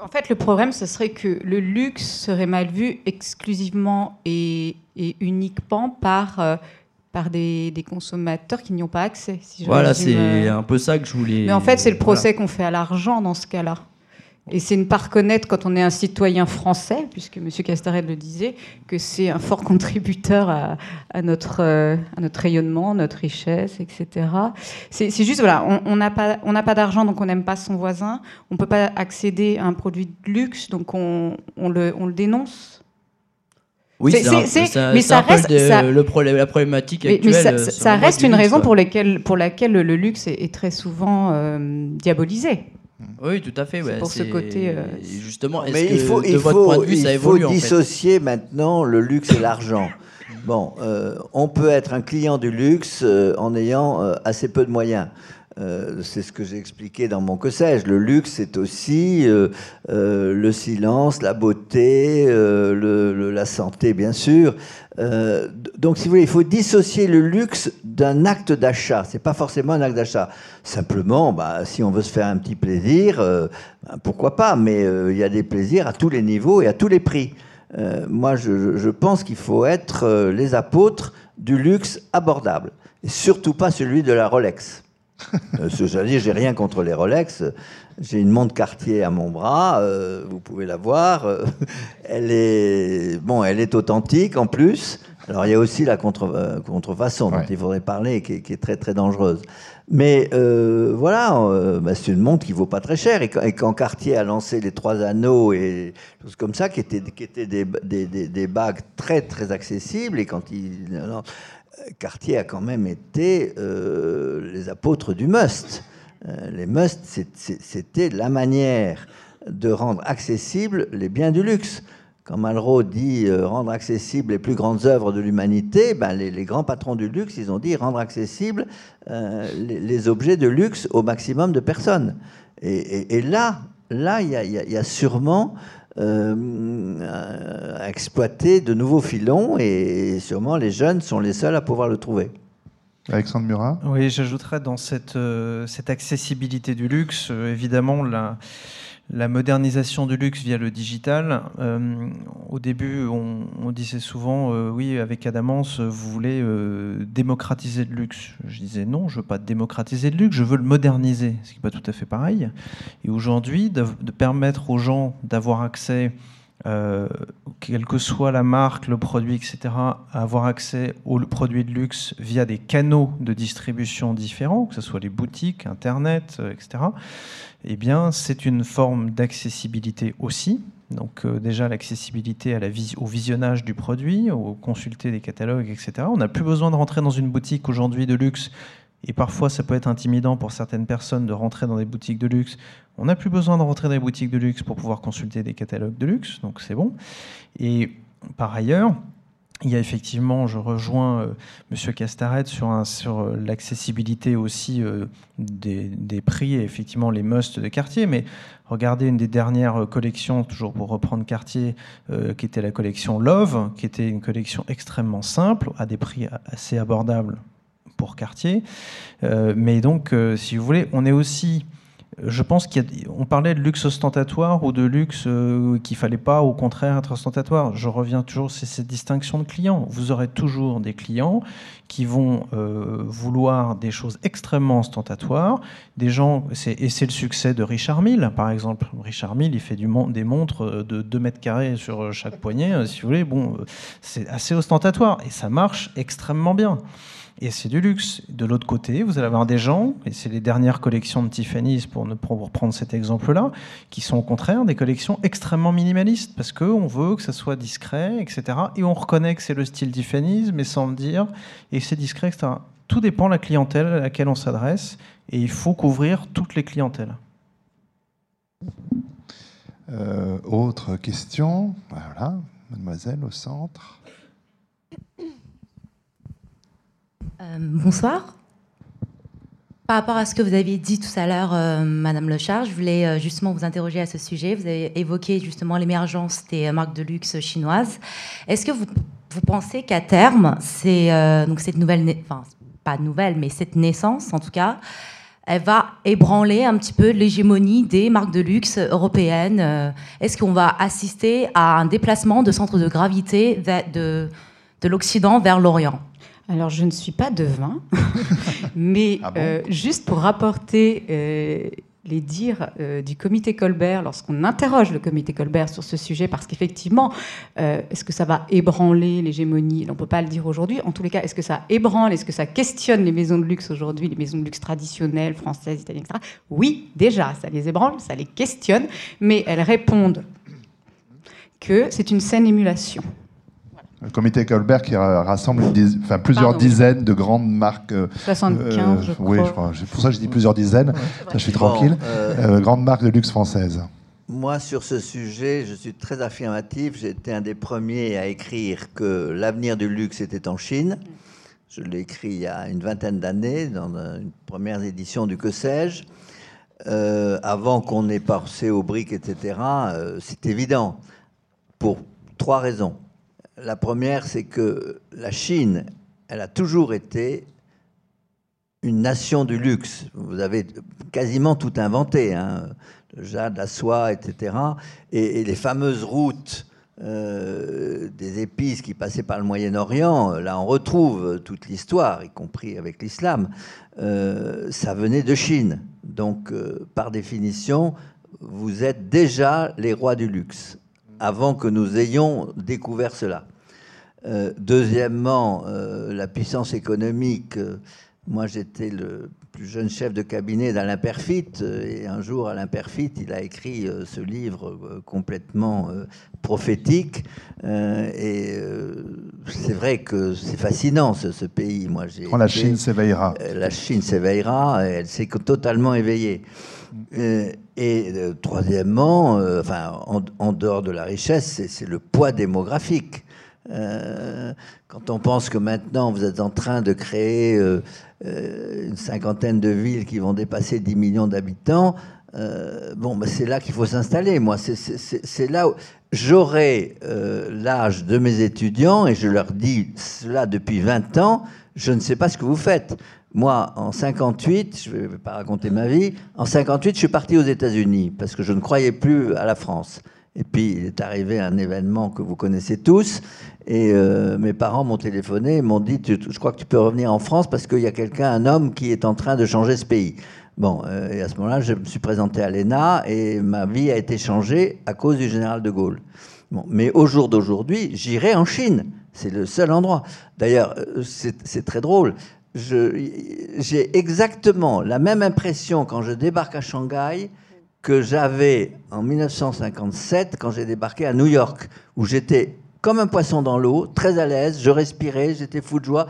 En fait, le problème, ce serait que le luxe serait mal vu exclusivement et, et uniquement par par des, consommateurs qui n'y ont pas accès. voilà, c'est euh. un peu ça que je voulais. Mais en fait, c'est le procès qu'on fait à l'argent dans ce cas-là. Et c'est ne pas reconnaître, quand on est un citoyen français, puisque M. Castaret le disait, que c'est un fort contributeur à, notre, euh, à notre rayonnement, notre richesse, etc. C'est juste, voilà, on n'a pas, on pas d'argent, donc on n'aime pas son voisin. On ne peut pas accéder à un produit de luxe, donc on, on, le, on le dénonce. Oui, c'est mais ça reste le problème, la problématique actuelle. Mais ça, reste une raison pour, pour laquelle le luxe est, très souvent euh, diabolisé. Oui, tout à fait. pour ce côté. Euh, justement, mais il faut, il faut, il faut dissocier maintenant le luxe et l'argent. Bon, euh, on peut être un client du luxe en ayant assez peu de moyens. Euh, c'est ce que j'ai expliqué dans mon que sais-je. Le luxe, c'est aussi euh, euh, le silence, la beauté, la santé, bien sûr. donc, si vous voulez, il faut dissocier le luxe d'un acte d'achat. C'est pas forcément un acte d'achat. Simplement, bah, si on veut se faire un petit plaisir, bah, pourquoi pas? Mais il y a des plaisirs à tous les niveaux et à tous les prix. moi, je, je pense qu'il faut être les apôtres du luxe abordable, et surtout pas celui de la Rolex. Euh, cest dire j'ai rien contre les Rolex. J'ai une montre Cartier à mon bras, euh, vous pouvez la voir. Euh, elle est bon, elle est authentique en plus. Alors il y a aussi la contrefaçon dont il faudrait parler, qui est, très très dangereuse. Mais voilà, bah, c'est une montre qui vaut pas très cher. Et quand, Cartier a lancé les trois anneaux et choses comme ça, qui étaient, qui étaient des, des, des, bagues très très accessibles, et quand il Cartier a quand même été euh, les apôtres du must. Euh, les must, c'était la manière de rendre accessibles les biens du luxe. Quand Malraux dit euh, rendre accessibles les plus grandes œuvres de l'humanité, ben, les, grands patrons du luxe, ils ont dit rendre accessibles les, objets de luxe au maximum de personnes. Et, là, là, il y, a sûrement euh, à exploiter de nouveaux filons et sûrement les jeunes sont les seuls à pouvoir le trouver. Alexandre Murat Oui, j'ajouterais dans cette, euh, cette accessibilité du luxe, euh, évidemment, la, la modernisation du luxe via le digital. Euh, au début, on, disait souvent, euh, oui, avec Adamance, vous voulez euh, démocratiser le luxe. Je disais non, je veux pas démocratiser le luxe, je veux le moderniser, ce qui n'est pas tout à fait pareil. Et aujourd'hui, de, permettre aux gens d'avoir accès quelle que soit la marque, le produit, etc., à avoir accès aux produits de luxe via des canaux de distribution différents, que ce soit les boutiques, Internet, etc eh bien, c'est une forme d'accessibilité aussi. Donc euh, déjà l'accessibilité au visionnage du produit, au consulter des catalogues, etc. On n'a plus besoin de rentrer dans une boutique aujourd'hui de luxe. Et parfois, ça peut être intimidant pour certaines personnes de rentrer dans des boutiques de luxe. On n'a plus besoin de rentrer dans des boutiques de luxe pour pouvoir consulter des catalogues de luxe, donc c'est bon. Et par ailleurs, il y a effectivement, je rejoins euh, Monsieur Castaret sur, euh, l'accessibilité aussi euh, des, prix et effectivement les musts de quartier. Mais regardez une des dernières collections, toujours pour reprendre quartier, qui était la collection Love, qui était une collection extrêmement simple, à des prix assez abordables pour quartier. mais donc, si vous voulez, on est aussi je pense qu'on parlait de luxe ostentatoire ou de luxe euh, qu'il fallait pas, au contraire, être ostentatoire. Je reviens toujours, c'est cette distinction de clients. Vous aurez toujours des clients qui vont euh, vouloir des choses extrêmement ostentatoires. Des gens, et c'est le succès de Richard Mille, par exemple. Richard Mille, il fait des montres de 2 mètres carrés sur chaque poignet, si vous voulez. Bon, c'est assez ostentatoire et ça marche extrêmement bien et c'est du luxe. De l'autre côté, vous allez avoir des gens, et c'est les dernières collections de Tiffany's pour, ne, prendre cet exemple-là, qui sont au contraire des collections extrêmement minimalistes, parce qu'on veut que ça soit discret, etc. Et on reconnaît que c'est le style Tiffany's, mais sans le dire, et c'est discret, etc. Tout dépend de la clientèle à laquelle on s'adresse, et il faut couvrir toutes les clientèles. Euh, autre question, voilà, mademoiselle au centre. Euh, bonsoir. Par rapport à ce que vous aviez dit tout à l'heure, euh, Madame Lechard, je voulais euh, justement vous interroger à ce sujet. Vous avez évoqué justement l'émergence des marques de luxe chinoises. Est-ce que vous, vous pensez qu'à terme, c'est donc cette nouvelle, enfin pas nouvelle, mais cette naissance en tout cas, elle va ébranler un petit peu l'hégémonie des marques de luxe européennes. Est-ce qu'on va assister à un déplacement de centre de gravité de, de l'Occident vers l'Orient? Alors, je ne suis pas devin, mais ah euh, juste pour rapporter euh, les dires euh, du comité Colbert, lorsqu'on interroge le comité Colbert sur ce sujet, parce qu'effectivement, est-ce que ça va ébranler l'hégémonie? On ne peut pas le dire aujourd'hui. En tous les cas, est-ce que ça ébranle? Est-ce que ça questionne les maisons de luxe aujourd'hui, les maisons de luxe traditionnelles, françaises, italiennes, etc. Oui, déjà, ça les ébranle, ça les questionne, mais elles répondent que c'est une saine émulation. Le comité Colbert qui rassemble enfin, plusieurs dizaines de grandes marques. 75, euh, je crois. Oui, je crois. Pour ça, je dis plusieurs dizaines. ça, je suis tranquille. Euh, euh, grandes marques de luxe françaises. Moi, sur ce sujet, je suis très affirmatif. J'étais un des premiers à écrire que l'avenir du luxe était en Chine. Je l'ai écrit il y a une vingtaine d'années, dans une première édition du Que sais-je. avant qu'on ait passé aux briques, etc., c'est évident. Pour trois raisons. La première, c'est que la Chine, elle a toujours été une nation du luxe. Vous avez quasiment tout inventé, hein. le jade, la soie, etc. Et, les fameuses routes euh, des épices qui passaient par le Moyen-Orient, là on retrouve toute l'histoire, y compris avec l'islam, euh, ça venait de Chine. Donc euh, par définition, vous êtes déjà les rois du luxe avant que nous ayons découvert cela. Euh, deuxièmement, euh, la puissance économique. Euh, moi, j'étais le plus jeune chef de cabinet d'Alain Perfit, et un jour, Alain Perfit, il a écrit ce livre complètement prophétique. et c'est vrai que c'est fascinant, ce, pays. Moi, j'ai Quand la Chine s'éveillera. la Chine s'éveillera, elle s'est totalement éveillée. Et, troisièmement, enfin, en, dehors de la richesse, c'est le poids démographique. Euh, quand on pense que maintenant vous êtes en train de créer euh, euh, une cinquantaine de villes qui vont dépasser 10 millions d'habitants, bon, bah, c'est là qu'il faut s'installer. Moi, c'est là où j'aurai l'âge de mes étudiants et je leur dis cela depuis 20 ans. Je ne sais pas ce que vous faites. Moi, en 58, je ne vais pas raconter ma vie, en 58, je suis parti aux États-Unis parce que je ne croyais plus à la France. Et puis, il est arrivé un événement que vous connaissez tous. Et euh, mes parents m'ont téléphoné et m'ont dit Je crois que tu peux revenir en France parce qu'il y a quelqu'un, un homme, qui est en train de changer ce pays. Bon, euh, et à ce moment-là, je me suis présenté à l'ENA et ma vie a été changée à cause du général de Gaulle. Bon, mais au jour d'aujourd'hui, j'irai en Chine. C'est le seul endroit. D'ailleurs, euh, c'est très drôle. J'ai exactement la même impression quand je débarque à Shanghai que j'avais en 1957 quand j'ai débarqué à New York, où j'étais comme un poisson dans l'eau, très à l'aise, je respirais, j'étais fou de joie.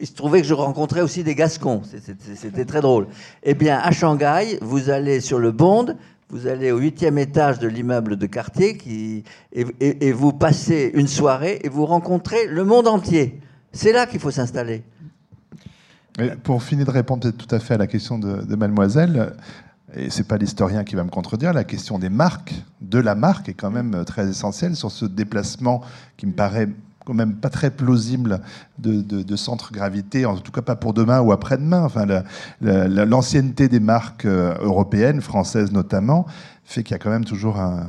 Il se trouvait que je rencontrais aussi des Gascons, c'était très drôle. Eh bien, à Shanghai, vous allez sur le Bond, vous allez au huitième étage de l'immeuble de quartier et, vous passez une soirée et vous rencontrez le monde entier. C'est là qu'il faut s'installer. Pour finir de répondre tout à fait à la question de, de mademoiselle, et c'est pas l'historien qui va me contredire, la question des marques, de la marque, est quand même euh, très essentielle sur ce déplacement qui me paraît quand même pas très plausible de, de, centre gravité, en tout cas pas pour demain ou après-demain. Enfin, l'ancienneté des marques euh, européennes, françaises notamment, fait qu'il y a quand même toujours un, euh,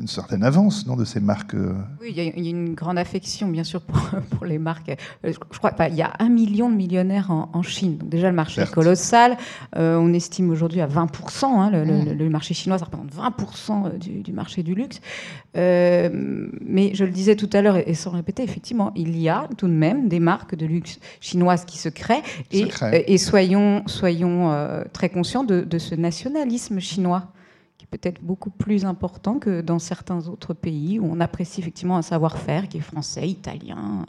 une certaine avance non, de ces marques. Euh. Oui, il y, a une grande affection, bien sûr, pour, pour les marques. Euh, je crois qu'il y a un million de millionnaires en, Chine. Donc déjà, le marché est colossal. on estime aujourd'hui à 20%. Hein, mmh. le, marché chinois, ça représente 20% du, marché du luxe. mais je le disais tout à l'heure, et, sans répéter, effectivement, il y a tout de même des marques de luxe chinoises qui se créent. Et, et soyons, soyons très conscients de, de ce nationalisme chinois peut-être beaucoup plus important que dans certains autres pays où on apprécie effectivement un savoir-faire qui est français, italien,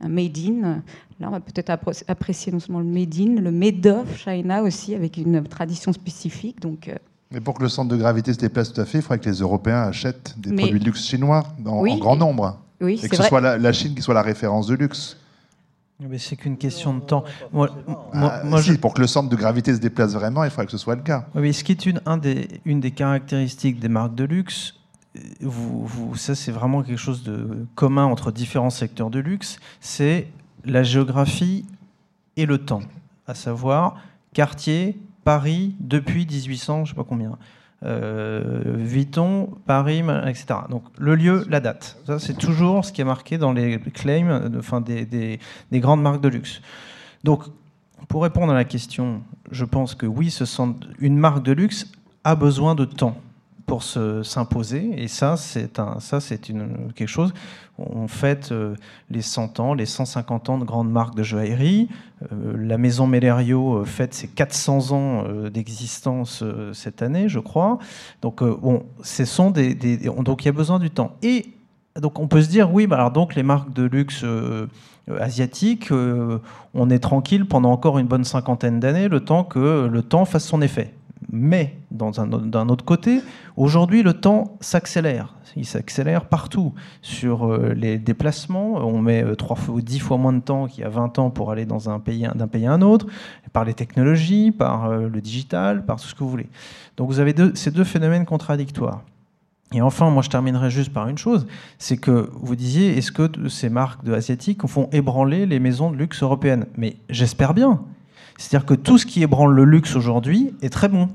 mm. un made in. Là, on va peut-être apprécier non seulement le made in, le made of China aussi, avec une tradition spécifique. Donc, euh, mais pour que le centre de gravité se déplace tout à fait, il faudrait que les Européens achètent des produits de luxe chinois en, grand nombre. Oui, et que ce soit la, Chine qui soit la référence de luxe. Mais c'est qu'une question de temps. Moi, ah, Pour que le centre de gravité se déplace vraiment, il faudrait que ce soit le cas. Oui, ce qui est une, un des, une des caractéristiques des marques de luxe, vous, vous, ça c'est vraiment quelque chose de commun entre différents secteurs de luxe, c'est la géographie et le temps, à savoir quartier, Paris, depuis 1800, je sais pas combien. Euh, Vuitton, Paris, etc. Donc le lieu, la date. C'est toujours ce qui est marqué dans les claims enfin, des, des, des, grandes marques de luxe. Donc, pour répondre à la question, je pense que oui, une marque de luxe a besoin de temps pour s'imposer. Et ça, c'est ça, c'est quelque chose. On fête euh, les 100 ans, les 150 ans de grandes marques de joaillerie. Euh, la maison Mellerio euh, fête ses 400 ans d'existence cette année, je crois. Donc, bon, ce sont des, donc il y a besoin du temps. Et donc, on peut se dire, oui, bah alors donc les marques de luxe asiatiques, on est tranquille pendant encore une bonne cinquantaine d'années, le temps que le temps fasse son effet. Mais d'un autre côté, aujourd'hui, le temps s'accélère. Il s'accélère partout. Sur euh, les déplacements, on met euh, trois fois, 10 fois moins de temps qu'il y a 20 ans pour aller dans un pays, d'un pays à un autre, par les technologies, par euh, le digital, par tout ce que vous voulez. Donc vous avez ces deux phénomènes contradictoires. Et enfin, moi je terminerai juste par une chose, c'est que vous disiez, est-ce que ces marques de asiatiques font ébranler les maisons de luxe européennes? Mais j'espère bien. C'est-à-dire que tout ce qui ébranle le luxe aujourd'hui est très bon.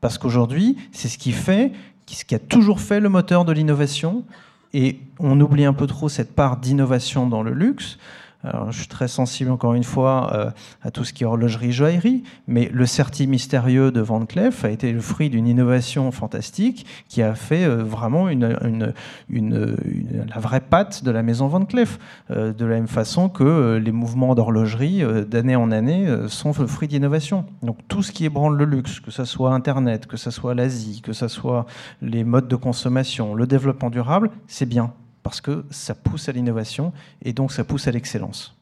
Parce qu'aujourd'hui, c'est ce qui fait, ce qui a toujours fait le moteur de l'innovation. Et on oublie un peu trop cette part d'innovation dans le luxe je suis très sensible, encore une fois, euh, à tout ce qui est horlogerie, joaillerie, mais le Certi mystérieux de Van Cleef a été le fruit d'une innovation fantastique qui a fait euh, vraiment la vraie patte de la maison Van Cleef, euh, de la même façon que les mouvements d'horlogerie d'année en année sont le fruit d'innovation. Donc tout ce qui ébranle le luxe, que ce soit Internet, que ce soit l'Asie, que ce soit les modes de consommation, le développement durable, c'est bien parce que ça pousse à l'innovation et donc ça pousse à l'excellence.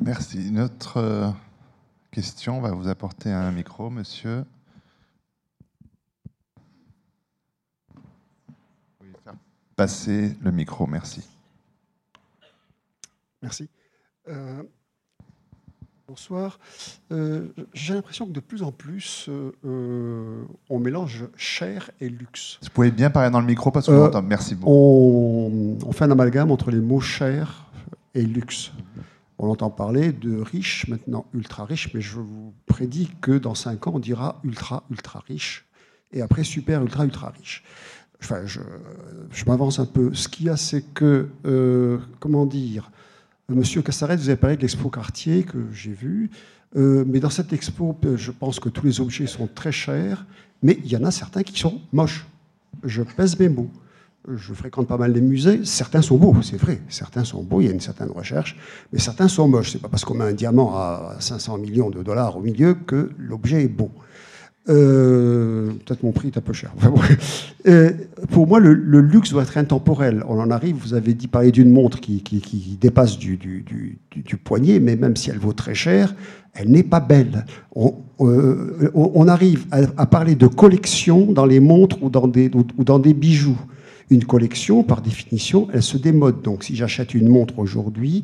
Merci. Notre euh, question va vous apporter un micro, monsieur. Passer le micro, merci. Merci. Euh, Bonsoir. Euh, j'ai l'impression que de plus en plus, euh, euh, on mélange cher et luxe. Vous pouvez bien parler dans le micro parce que Merci beaucoup. On, fait un amalgame entre les mots cher et luxe. On entend parler de riche, maintenant ultra riche, mais je vous prédis que dans 5 ans, on dira ultra, ultra riche, et après super, ultra, ultra riche. Enfin, je, je m'avance un peu. Ce qu'il y a, c'est que, comment dire, Monsieur Cassaret, vous avez parlé de l'expo Cartier que j'ai vu. Euh, mais dans cette expo, euh, je pense que tous les objets sont très chers, mais il y en a certains qui sont moches. Je pèse mes mots. Je fréquente pas mal les musées. Certains sont beaux, c'est vrai. Certains sont beaux, il y a une certaine recherche, mais certains sont moches. C'est pas parce qu'on met un diamant à 500 millions de dollars au milieu que l'objet est beau. Euh, peut-être mon prix est un peu cher. Euh, pour moi, le, luxe doit être intemporel. On en arrive, vous avez dit parler d'une montre qui, dépasse du, poignet, mais même si elle vaut très cher, elle n'est pas belle. On, euh, arrive à, parler de collection dans les montres ou dans, des, ou dans des bijoux. Une collection, par définition, elle se démode. Donc si j'achète une montre aujourd'hui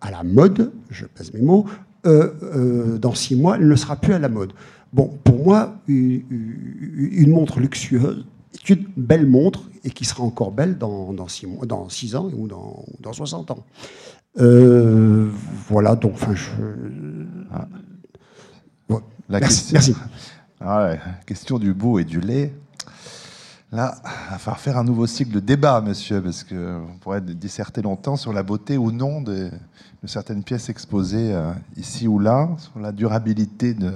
à la mode, je pèse mes mots, dans six mois, elle ne sera plus à la mode. Bon, pour moi, une, montre luxueuse est une belle montre et qui sera encore belle dans, dans, six, mois, dans six ans ou dans, dans 60 ans. Euh, voilà, donc, enfin, je. Ah. La merci. Question, ah question du beau et du lait. Là, il va falloir faire un nouveau cycle de débat, monsieur, parce qu'on pourrait disserter longtemps sur la beauté ou non de, certaines pièces exposées euh, ici ou là, sur la durabilité de,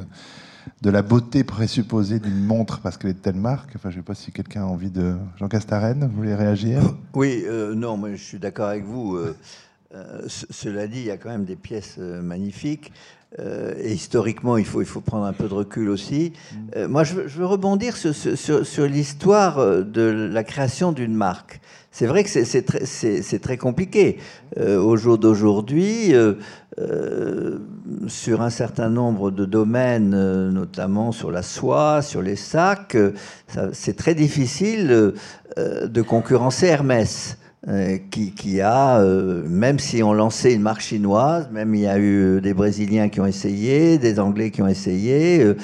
de la beauté présupposée d'une montre parce qu'elle est de telle marque Enfin, je ne sais pas si quelqu'un a envie de. Jean Castarène, vous voulez réagir? Oui, euh, non, mais je suis d'accord avec vous. Euh, euh, cela dit, il y a quand même des pièces magnifiques. et historiquement, il faut, il faut prendre un peu de recul aussi. Mm. moi, je, veux rebondir sur, sur l'histoire de la création d'une marque. C'est vrai que c'est très, compliqué. au jour d'aujourd'hui, euh, sur un certain nombre de domaines, euh, notamment sur la soie, sur les sacs, euh, c'est très difficile de concurrencer Hermès. euh, qui, a, euh, même si on lançait une marque chinoise, même il y a eu des Brésiliens qui ont essayé, des Anglais qui ont essayé, euh,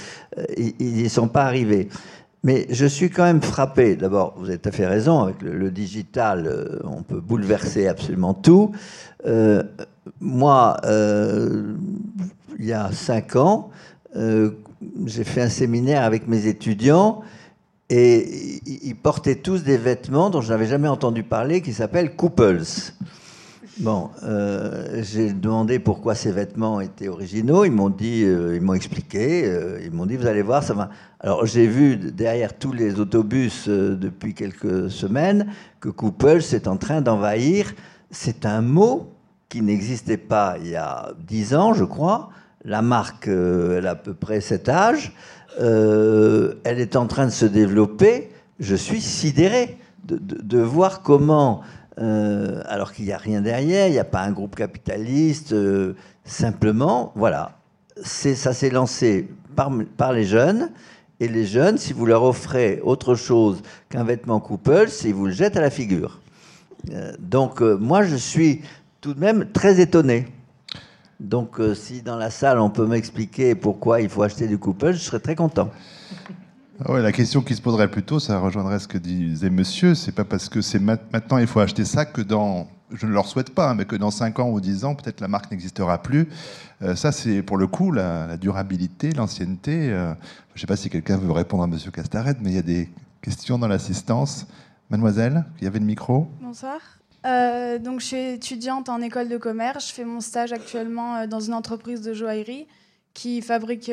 ils n'y sont pas arrivés. Mais je suis quand même frappé. D'abord, vous avez tout à fait raison, avec le, digital, on peut bouleverser absolument tout. moi, il y a cinq ans, j'ai fait un séminaire avec mes étudiants et ils portaient tous des vêtements dont je n'avais jamais entendu parler, qui s'appellent couples. Bon, euh, j'ai demandé pourquoi ces vêtements étaient originaux. Ils m'ont dit, euh, ils m'ont expliqué. Euh, ils m'ont dit, vous allez voir, ça va. Alors j'ai vu derrière tous les autobus depuis quelques semaines que couples est en train d'envahir. C'est un mot qui n'existait pas il y a dix ans, je crois. La marque, elle a à peu près cet âge. Elle est en train de se développer. Je suis sidéré de, voir comment, euh, alors qu'il n'y a rien derrière, il n'y a pas un groupe capitaliste, euh, simplement, voilà, ça s'est lancé par, les jeunes. Et les jeunes, si vous leur offrez autre chose qu'un vêtement couple, ils vous le jettent à la figure. donc moi, je suis tout de même très étonné. Donc, euh, si dans la salle, on peut m'expliquer pourquoi il faut acheter du couple, je serais très content. Ah la question qui se poserait plutôt, ça rejoindrait ce que disait monsieur, c'est pas parce que c'est maintenant il faut acheter ça que dans, je ne leur souhaite pas, hein, mais que dans 5 ans ou 10 ans, peut-être la marque n'existera plus. Euh, ça, c'est pour le coup la, durabilité, l'ancienneté. Euh, je ne sais pas si quelqu'un veut répondre à monsieur Castaret, mais il y a des questions dans l'assistance. Mademoiselle, il y avait le micro. Bonsoir. Euh, donc, je suis étudiante en école de commerce. Je fais mon stage actuellement dans une entreprise de joaillerie qui fabrique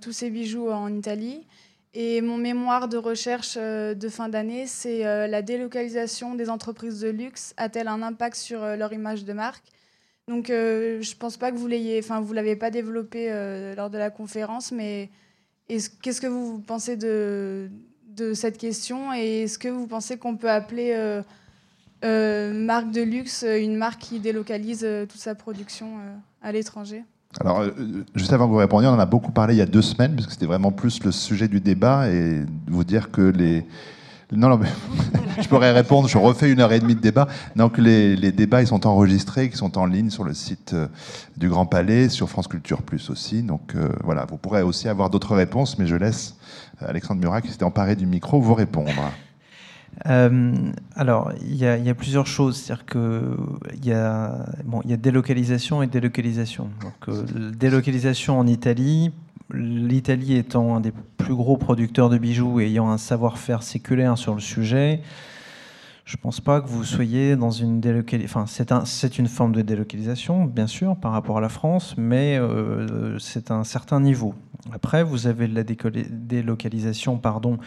tous ses bijoux en Italie. Et mon mémoire de recherche de fin d'année, c'est la délocalisation des entreprises de luxe a-t-elle un impact sur leur image de marque? Donc, je pense pas que vous l'ayez, enfin, vous l'avez pas développé lors de la conférence, mais qu'est-ce que vous pensez de, cette question? Et est-ce que vous pensez qu'on peut appeler euh, marque de luxe, euh, une marque qui délocalise euh, toute sa production à l'étranger? Alors, juste avant que vous répondiez, on en a beaucoup parlé il y a deux semaines, puisque c'était vraiment plus le sujet du débat, et vous dire que les... Non, non, je pourrais répondre, je refais une heure et demie de débat. Donc, les, les débats, ils sont enregistrés, ils sont en ligne sur le site du Grand Palais, sur France Culture Plus aussi. Donc, voilà, vous pourrez aussi avoir d'autres réponses, mais je laisse Alexandre Murat, qui s'était emparé du micro, vous répondre. Euh, alors, il y, a plusieurs choses. C'est-à-dire y, a, bon, y a délocalisation et délocalisation. Donc, euh, délocalisation en Italie, l'Italie étant un des plus gros producteurs de bijoux et ayant un savoir-faire séculaire sur le sujet, je ne pense pas que vous soyez dans une délocalisation. Enfin, c'est une forme de délocalisation, bien sûr, par rapport à la France, mais euh, c'est un certain niveau. Après, vous avez la délocalisation pardon,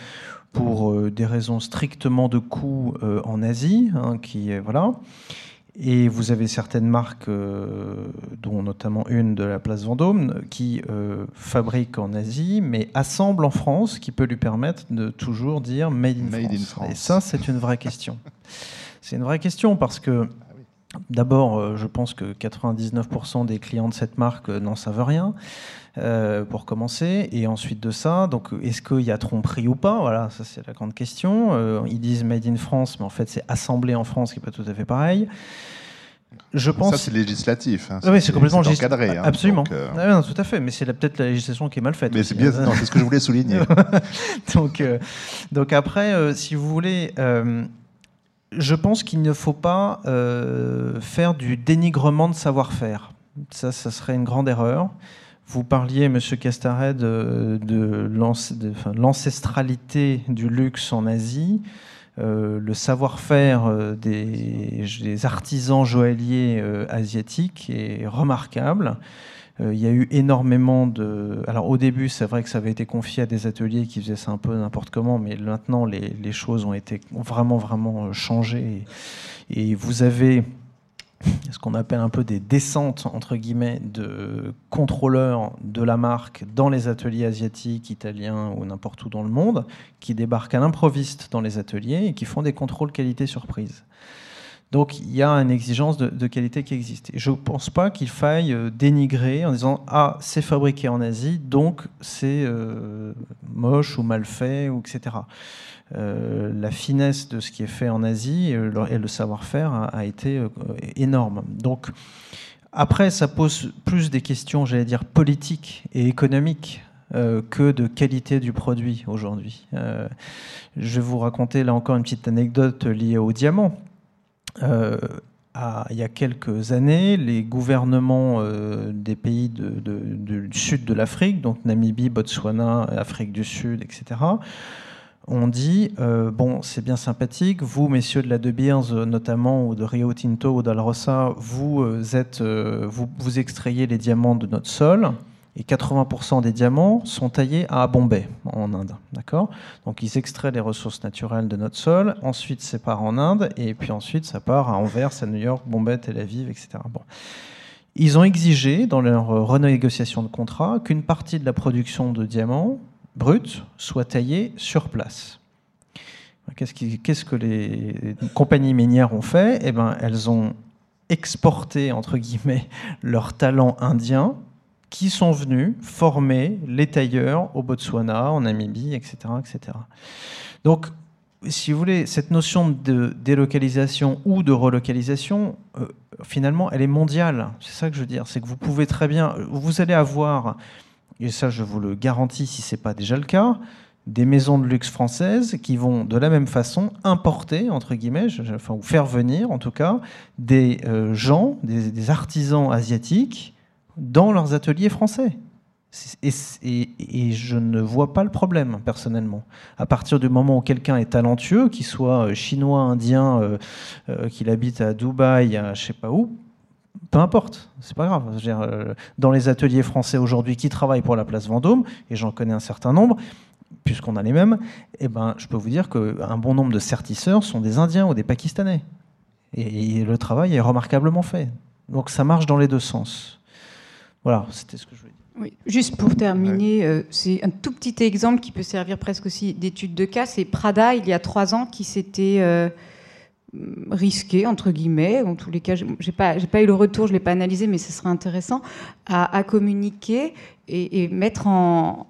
pour euh, des raisons strictement de coût euh, en Asie, hein, qui voilà. Et vous avez certaines marques, euh, dont notamment une de la place Vendôme, qui fabrique en Asie, mais assemble en France, qui peut lui permettre de toujours dire Made in, France. in France. Et ça, c'est une vraie question. c'est une vraie question parce que D'abord, je pense que 99% des clients de cette marque n'en savent rien. Euh, pour commencer. Et ensuite de ça, donc est-ce qu'il y a tromperie ou pas? Voilà, ça c'est la grande question. Euh, ils disent Made in France, mais en fait c'est assemblé en France, qui n'est pas tout à fait pareil. Je pense... Ça, c'est législatif. Hein. oui, c'est complètement encadré. Hein, Absolument. Euh, ah tout à fait. Mais c'est peut-être la législation qui est mal faite. Mais c'est bien, c'est ce que je voulais souligner. donc, donc après, si vous voulez, je pense qu'il ne faut pas faire du dénigrement de savoir-faire. Ça, ça serait une grande erreur. Vous parliez, Monsieur Castaret, de, l'ancestralité du luxe en Asie. Euh, le savoir-faire euh, des, artisans joailliers euh, asiatiques est remarquable. Il y a eu énormément de. Alors au début, c'est vrai que ça avait été confié à des ateliers qui faisaient ça un peu n'importe comment, mais maintenant les, choses ont été vraiment vraiment changé. Et vous avez ce qu'on appelle un peu des descentes entre guillemets de contrôleurs de la marque dans les ateliers asiatiques, italiens ou n'importe où dans le monde, qui débarquent à l'improviste dans les ateliers et qui font des contrôles qualité surprise. Donc il y a une exigence de, qualité qui existe. Je ne pense pas qu'il faille euh, dénigrer en disant ah c'est fabriqué en Asie donc c'est euh, moche ou mal fait ou etc. Euh, la finesse de ce qui est fait en Asie et le savoir-faire a, été énorme. Donc après ça pose plus des questions j'allais dire politiques et économiques que de qualité du produit aujourd'hui. je vais vous raconter là encore une petite anecdote liée au diamant. Euh, il y a quelques années, les gouvernements euh, des pays du sud de l'Afrique, donc Namibie, Botswana, Afrique du Sud, etc., ont dit euh, bon, c'est bien sympathique, vous, messieurs de la De Beers notamment, ou de Rio Tinto ou d'Alrosa, vous, êtes, vous, vous extrayez les diamants de notre sol et 80% des diamants sont taillés à Bombay, en Inde. D'accord? Donc ils extraient les ressources naturelles de notre sol, ensuite ça part en Inde, et puis ensuite ça part à Anvers, à New York, Bombay, Tel Aviv, etc. Bon. Ils ont exigé, dans leur renégociation de contrat, qu'une partie de la production de diamants bruts soit taillée sur place. Qu'est-ce que les compagnies minières ont fait? Eh ben, elles ont exporté, entre guillemets, leur talent indien qui sont venus former les tailleurs au Botswana, en Namibie, etc. etc. Donc, si vous voulez, cette notion de délocalisation ou de relocalisation, euh, finalement, elle est mondiale. C'est ça que je veux dire. C'est que vous pouvez très bien, vous allez avoir, et ça je vous le garantis si ce n'est pas déjà le cas, des maisons de luxe françaises qui vont de la même façon importer, entre guillemets, enfin, ou faire venir en tout cas, des euh, gens, des artisans asiatiques dans leurs ateliers français. Et, je ne vois pas le problème, personnellement. À partir du moment où quelqu'un est talentueux, qu'il soit euh, chinois, indien, euh, qu'il habite à Dubaï, à je sais pas où, peu importe, c'est pas grave. dans les ateliers français aujourd'hui qui travaillent pour la place Vendôme, et j'en connais un certain nombre, puisqu'on a les mêmes, eh ben, je peux vous dire qu'un bon nombre de sertisseurs sont des Indiens ou des Pakistanais. et le travail est remarquablement fait. Donc ça marche dans les deux sens. Voilà, c'était ce que je voulais dire. Oui, juste pour terminer, euh, c'est un tout petit exemple qui peut servir presque aussi d'étude de cas. C'est Prada, il y a trois ans, qui s'était euh, risqué, entre guillemets, en tous les cas, je n'ai pas, pas eu le retour, je ne l'ai pas analysé, mais ce serait intéressant, à, communiquer et, mettre en,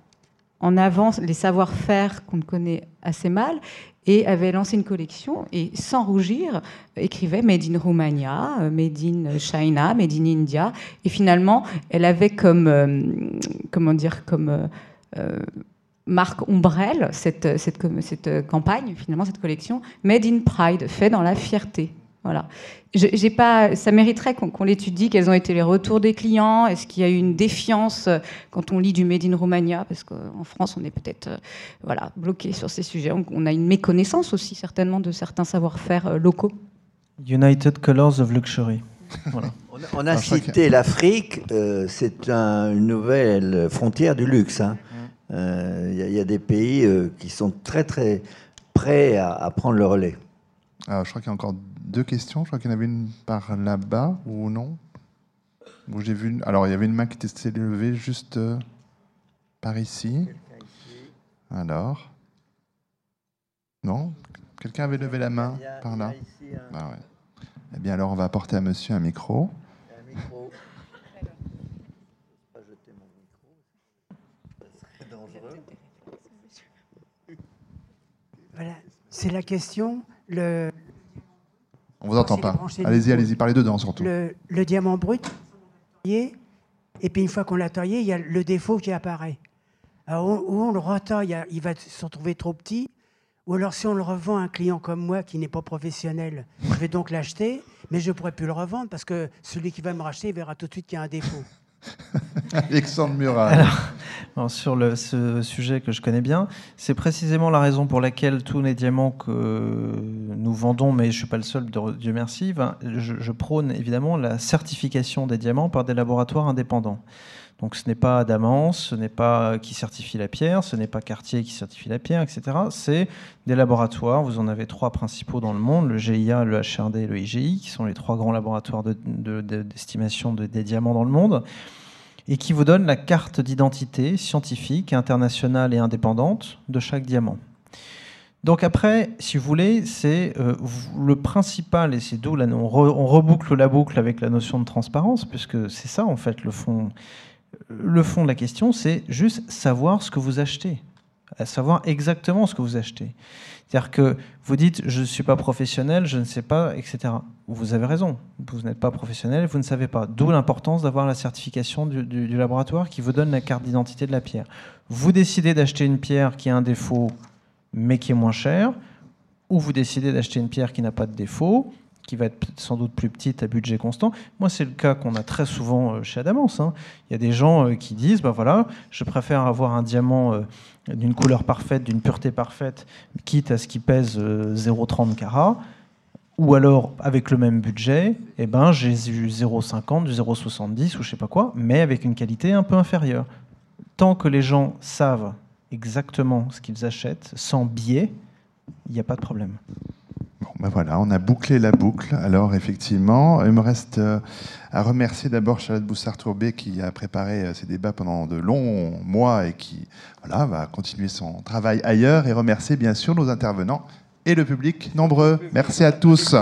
avant les savoir-faire qu'on connaît assez mal. Et avait lancé une collection et sans rougir écrivait Made in Romania, euh, Made in China, Made in India et finalement elle avait comme euh, comment dire comme euh, marque ombrelle cette, cette, cette, campagne finalement cette collection Made in Pride fait dans la fierté voilà. J'ai pas, ça mériterait qu'on l'étudie, quels ont été les retours des clients, est-ce qu'il y a eu une défiance euh, quand on lit du Made in Romania, parce qu'en France on est peut-être euh, voilà, bloqué sur ces sujets, on, a une méconnaissance aussi certainement de certains savoir-faire euh, locaux. United Colors of Luxury. On a, cité l'Afrique, c'est une nouvelle frontière du luxe. Hein. Il y, a des pays qui sont très très prêts à, à prendre le relais. Alors, je crois qu'il y a encore deux questions. Je crois qu'il y en avait une par là-bas ou non? J'ai vu. Alors, il y avait une main qui était levée juste euh, par ici. Alors? Non? Quelqu'un avait levé la main par là? Bah Eh bien, alors, on va apporter à monsieur un micro. Un micro. Voilà, c'est la question. Le, on vous entend pas. Allez-y, allez-y, parlez dedans surtout. Le, diamant brut, et puis une fois qu'on l'a taillé, il y a le défaut qui apparaît. Alors, ou on le retaille, il va se retrouver trop petit, ou alors si on le revend à un client comme moi qui n'est pas professionnel, je vais donc l'acheter, mais je ne pourrai plus le revendre parce que celui qui va me racheter verra tout de suite qu'il y a un défaut. Alexandre Murat. Alors, sur ce sujet que je connais bien, c'est précisément la raison pour laquelle tous les diamants que nous vendons, mais je ne suis pas le seul, Dieu merci, je, je, prône évidemment la certification des diamants par des laboratoires indépendants. Donc ce n'est pas Adamance, ce n'est pas qui certifie la pierre, ce n'est pas Cartier qui certifie la pierre, etc. C'est des laboratoires, vous en avez trois principaux dans le monde, le GIA, le HRD et le IGI, qui sont les trois grands laboratoires d'estimation de, des diamants dans le monde, et qui vous donnent la carte d'identité scientifique, internationale et indépendante de chaque diamant. Donc après, si vous voulez, c'est euh, le principal, et c'est d'où on, reboucle la boucle avec la notion de transparence, puisque c'est ça en fait le fond. Le fond de la question, c'est juste savoir ce que vous achetez, savoir exactement ce que vous achetez. C'est-à-dire que vous dites je ne suis pas professionnel, je ne sais pas, etc. Vous avez raison, vous n'êtes pas professionnel, vous ne savez pas. D'où l'importance d'avoir la certification du, du laboratoire qui vous donne la carte d'identité de la pierre. Vous décidez d'acheter une pierre qui a un défaut mais qui est moins chère, ou vous décidez d'acheter une pierre qui n'a pas de défaut, qui va être sans doute plus petite à budget constant. Moi, c'est le cas qu'on a très souvent euh, chez Adamance. Hein. Il y a des gens euh, qui disent, bah voilà, je préfère avoir un diamant euh, d'une couleur parfaite, d'une pureté parfaite, quitte à ce qui pèse 0,30 carats. Ou alors, avec le même budget, eh ben, j'ai du 0,50, du 0,70 ou je sais pas quoi, mais avec une qualité un peu inférieure. Tant que les gens savent exactement ce qu'ils achètent, sans biais, il n'y a pas de problème. Ben on a bouclé la boucle. Alors effectivement, il me reste euh, à remercier d'abord Charlotte Boussard-Tourbet qui a préparé euh, ces débats pendant de longs mois et qui va continuer son travail ailleurs et remercier bien sûr nos intervenants et le public nombreux. Merci à tous.